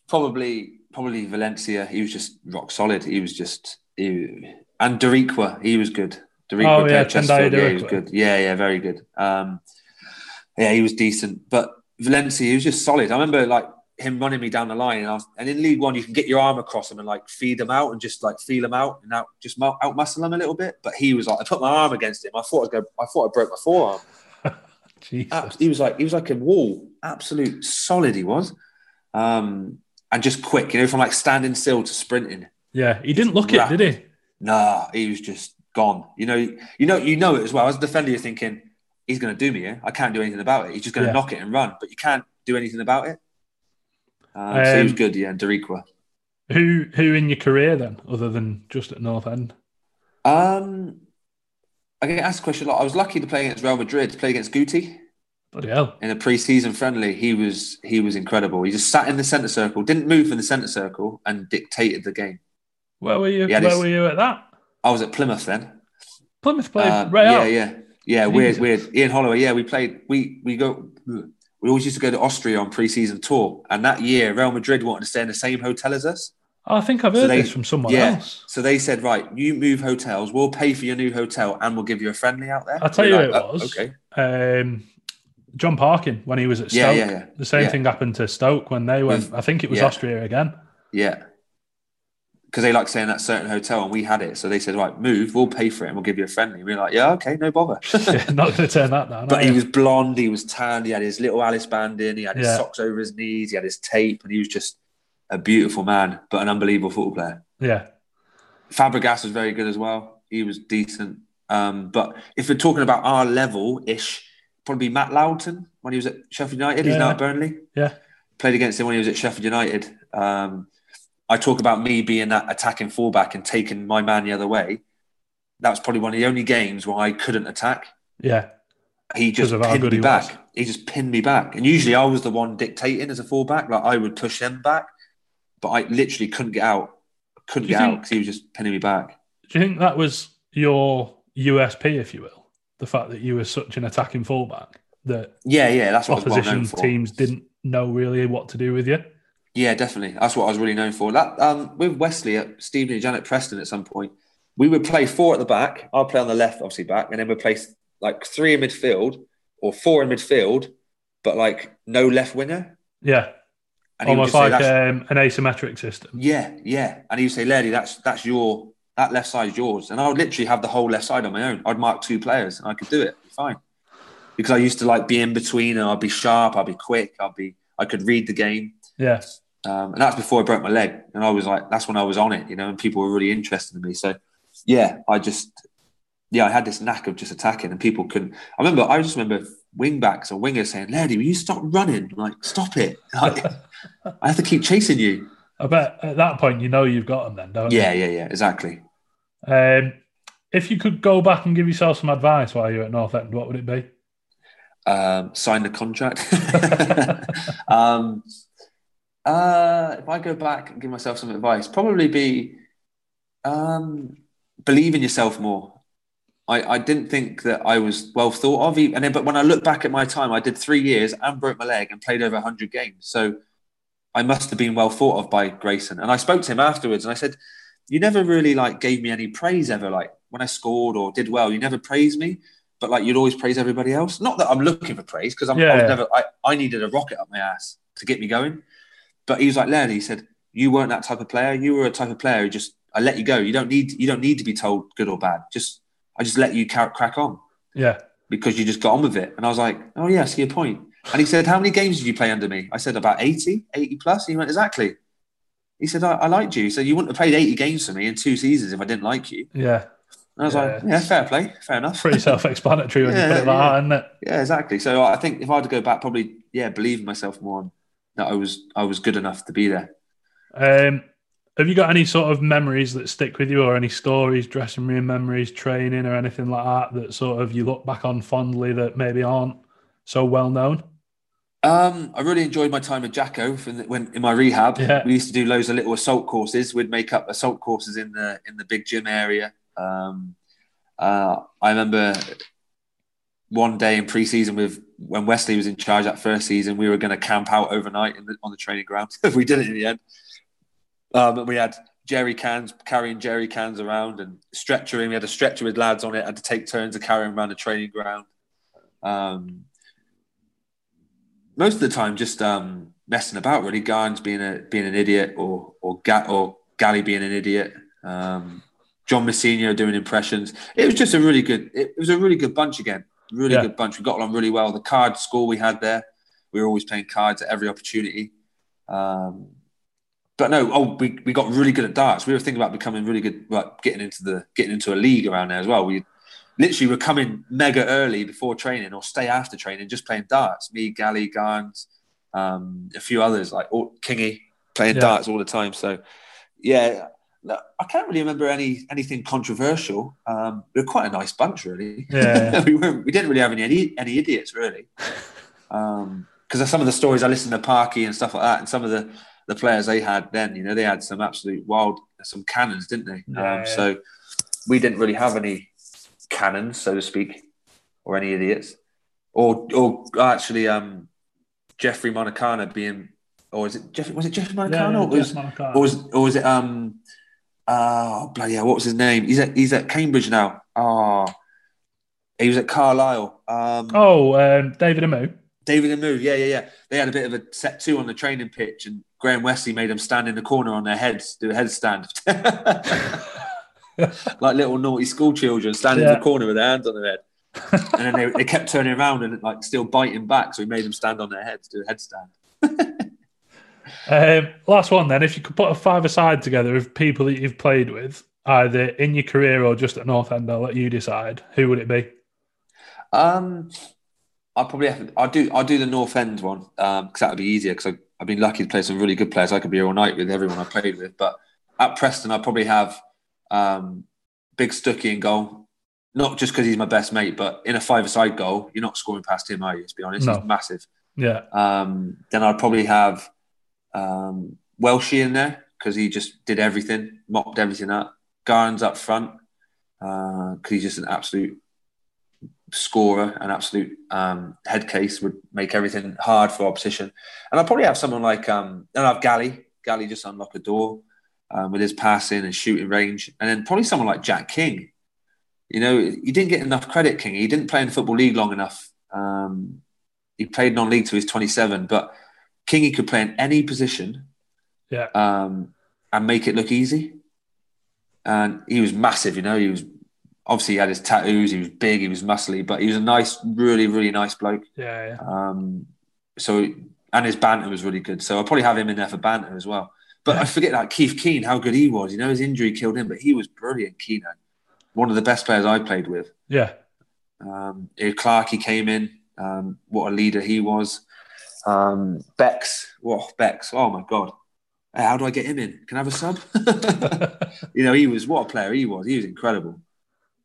probably, probably Valencia. He was just rock solid. He was just, he, and Darikwa, he was good. Darikwa Oh, yeah, Chesterfield. Yeah, he was good. Yeah, yeah, very good. Um, yeah, he was decent. But Valencia, he was just solid. I remember like him running me down the line, and, I was, and in League One you can get your arm across him and like feed him out and just like feel him out and out just out muscle him a little bit. But he was like, I put my arm against him. I thought I go, I thought I broke my forearm. he was like he was like a wall, absolute solid. He was, um, and just quick. You know, from like standing still to sprinting. Yeah, he didn't look it, did he? Nah, he was just gone. You know, you know, you know it as well. As a defender, you're thinking he's going to do me here. I can't do anything about it. He's just going to yeah. knock it and run, but you can't do anything about it. Um, um, so he was um, good, yeah. Darikwa. Who who in your career then, other than just at North End? Um, I get asked a question a lot. I was lucky to play against Real Madrid, to play against Guti. Bloody hell. In a pre-season friendly, he was he was incredible. He just sat in the centre circle, didn't move in the centre circle, and dictated the game. Where were you? Where his, were you at that? I was at Plymouth then. Plymouth played uh, Real. Yeah, yeah, yeah. Weird, weird. Ian Holloway. Yeah, we played. We we go. We always used to go to Austria on pre-season tour, and that year Real Madrid wanted to stay in the same hotel as us. I think I've heard so they, this from someone yeah. else. So they said, right, you move hotels, we'll pay for your new hotel, and we'll give you a friendly out there. I'll tell We're you like, it was. Oh, okay. Um, John Parkin when he was at Stoke. Yeah, yeah, yeah. The same thing happened to Stoke when they went. With, I think it was Austria again. Yeah. Because they like saying that certain hotel, and we had it. So they said, right, move, we'll pay for it, and we'll give you a friendly. We are like, yeah, okay, no bother. not going to turn that down. But he was blonde, he was tanned, he had his little Alice band in, he had his socks over his knees, he had his tape, and he was just a beautiful man, but an unbelievable football player. Yeah. Fabregas was very good as well. He was decent. Um, but if we're talking about our level ish, probably Matt Lowton when he was at Sheffield United. Yeah. He's now at Burnley. Yeah. Played against him when he was at Sheffield United. Um, I talk about me being that attacking fullback and taking my man the other way. That was probably one of the only games where I couldn't attack. Yeah. He just pinned me he back. Was. He just pinned me back. And usually I was the one dictating as a fullback. Like I would push him back, but I literally couldn't get out. Couldn't get think, out because he was just pinning me back. Do you think that was your USP, if you will? The fact that you were such an attacking fullback? that yeah, yeah, that's what opposition teams didn't know really what to do with you. Yeah, definitely. That's what I was really known for. That um, with Westley at Stevenage Janet Preston at some point, we would play four at the back. I'll play on the left, obviously back, and then we'd play like three in midfield or four in midfield, but like no left winger. Yeah. And Almost like um, an asymmetric system. Yeah, yeah. And he would say, Lady, that's that's your that left side is yours. And I would literally have the whole left side on my own. I'd mark two players and I could do it. Fine because I used to like be in between and I'd be sharp, I'd be quick, I'd be I could read the game. Yeah. Um, and that's before I broke my leg. And I was like, that's when I was on it, you know, and people were really interested in me. So yeah, I just yeah, I had this knack of just attacking and people couldn't I remember I just remember wing backs or wingers saying, Lady, will you stop running? Like, stop it. Like, I have to keep chasing you. I bet at that point you know you've got them then, don't yeah, you? Yeah, yeah, yeah, exactly. Um, if you could go back and give yourself some advice while you're at North End, what would it be? um, sign the contract. um, uh, if I go back and give myself some advice, probably be um, believe in yourself more. I, I didn't think that I was well thought of, and then but when I look back at my time, I did three years and broke my leg and played over hundred games. So I must have been well thought of by Grayson. And I spoke to him afterwards, and I said, "You never really like gave me any praise ever. Like when I scored or did well, you never praised me." but like you'd always praise everybody else. Not that I'm looking for praise because I'm yeah. I never. I, I needed a rocket up my ass to get me going. But he was like, Len, he said, you weren't that type of player. You were a type of player who just I let you go. You don't need you don't need to be told good or bad. Just I just let you crack on. Yeah. Because you just got on with it. And I was like, oh yeah, I see your point. And he said, how many games did you play under me? I said about 80, 80 plus. And he went, exactly. He said, I, I liked you. So you wouldn't have played 80 games for me in two seasons if I didn't like you. Yeah. And I was yeah. like, yeah, fair play, fair enough. Pretty self-explanatory when yeah, you put it like yeah. that, isn't it? Yeah, exactly. So I think if I had to go back, probably yeah, believe in myself more that I was I was good enough to be there. Um, have you got any sort of memories that stick with you, or any stories, dressing room memories, training, or anything like that that sort of you look back on fondly that maybe aren't so well known? Um, I really enjoyed my time with Jacko when in my rehab. Yeah. We used to do loads of little assault courses. We'd make up assault courses in the in the big gym area. Um, uh, I remember one day in pre-season with when Westley was in charge that first season, we were going to camp out overnight the, on the training ground. we did it in the end. Um, we had jerry cans carrying jerry cans around and stretchering. We had a stretcher with lads on it. Had to take turns to carry them around the training ground. Um, most of the time, just um, messing about really. Garns being a being an idiot, or or Ga- or Gally being an idiot. Um, John Mousinho doing impressions. It was just a really good. It was a really good bunch again. Really Yeah. good bunch. We got along really well. The card score we had there. We were always playing cards at every opportunity. Um, but no, oh, we, we got really good at darts. We were thinking about becoming really good, like getting into the getting into a league around there as well. We literally were coming mega early before training or stay after training, just playing darts. Me, Gally, Garns, um, a few others like all, Kingy playing Yeah. darts all the time. So yeah, I can't really remember any anything controversial. Um, we were quite a nice bunch, really. Yeah. we weren't. We didn't really have any any, idiots, really. Because of some of the stories I listened to Parky and stuff like that, and some of the the players they had then, you know, they had some absolute wild, some cannons, didn't they? Yeah, um, yeah. So we didn't really have any cannons, so to speak, or any idiots, or or actually, um, Jeffrey Monakana being, or is it Jeffrey? Was it Jeffrey Yeah, Monakana? yeah, or, was, Monaco. or was or was it um oh bloody hell, what was his name? He's at he's at Cambridge now. Oh he was at Carlisle. Um oh, um, David Amoo. David Amoo, yeah, yeah, yeah. They had a bit of a set two on the training pitch, and Graham Westley made them stand in the corner on their heads, do a headstand. like little naughty school children standing in the corner with their hands on their head. and then they, they kept turning around and like still biting back, so we made them stand on their heads, do a headstand. Um, last one then. If you could put a five aside together of people that you've played with, either in your career or just at North End, I'll let you decide. Who would it be? Um, I'll probably have, I'll do I'll do the North End one because that would be easier because I've been lucky to play some really good players. I could be here all night with everyone I played with. But at Preston, I'll probably have um, Big Stuckey in goal. Not just because he's my best mate, but in a five-a-side goal, you're not scoring past him, are you? To be honest, No. he's massive. Yeah. Um, then I'd probably have um, Welshie in there because he just did everything, mopped everything up. Garns up front because he's just an absolute scorer, an absolute um, head case, would make everything hard for opposition. And I'd probably have someone like, um, then I'd have Gally. Gally just unlock a door um, with his passing and shooting range. And then probably someone like Jack King. You know, he didn't get enough credit, King. He didn't play in the Football League long enough. Um, he played non-league till he was 27, but King, he could play in any position Yeah. um, and make it look easy. And he was massive, you know. He was obviously he had his tattoos. He was big. He was muscly, but he was a nice, really, really nice bloke. Yeah. yeah. Um, so and his banter was really good. So I'll probably have him in there for banter as well. But I forget that Keith Keane, how good he was. You know, his injury killed him, but he was brilliant. Keane, one of the best players I played with. Yeah. Um, Clark, he came in. Um, what a leader he was. Um, Bex, whoa, Bex. Oh my god, Hey, how do I get him in? Can I have a sub? you know, he was what a player he was. He was incredible.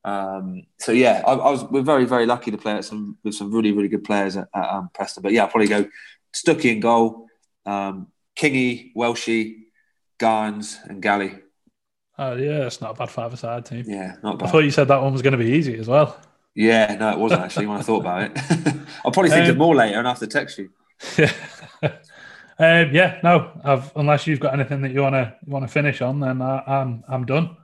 Um, so yeah, I, I was. We're very, very lucky to play at some with some really, really good players at, at um, Preston. But yeah, I'll probably go Stuckey in goal, um, Kingy, Welshie, Garns, and Gally. Oh, yeah. It's not a bad five aside team. Yeah, not bad. I thought you said that one was going to be easy as well. Yeah, no, it wasn't actually when I thought about it. I'll probably think Um, of more later and I have to text you. Yeah. um, yeah. No. I've, unless you've got anything that you want to want to finish on, then I, I'm I'm done.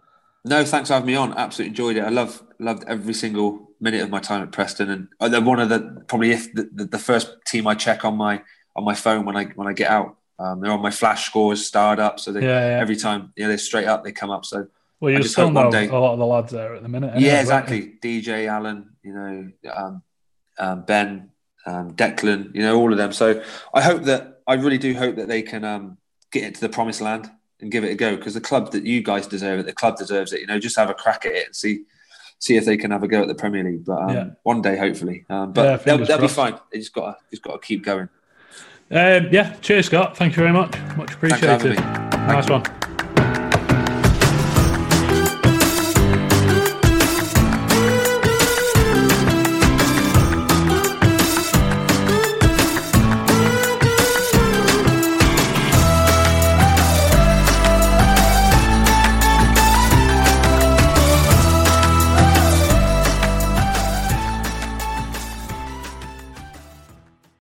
No, thanks for having me on. Absolutely enjoyed it. I love loved every single minute of my time at Preston, and uh, they're one of the probably if the, the, the first team I check on my on my phone when I when I get out. Um, they're on my flash scores, starred up, so they, Yeah. yeah. every time know they're straight up, they come up. So well, you still know day- a lot of the lads there at the minute. anyway, yeah, exactly. DJ Allen, you know, um, um, Ben, um, Declan, you know, all of them. So I hope that I really do hope that they can um, get into the promised land and give it a go because the club that you guys deserve it, the club deserves it. You know, just have a crack at it and see see if they can have a go at the Premier League. But um, Yeah. one day, hopefully. Um, Yeah, but they'll, they'll be fine. They just got to just got to keep going. Um, yeah. Cheers, Scott. Thank you very much. Much Thanks for having appreciated. Nice one.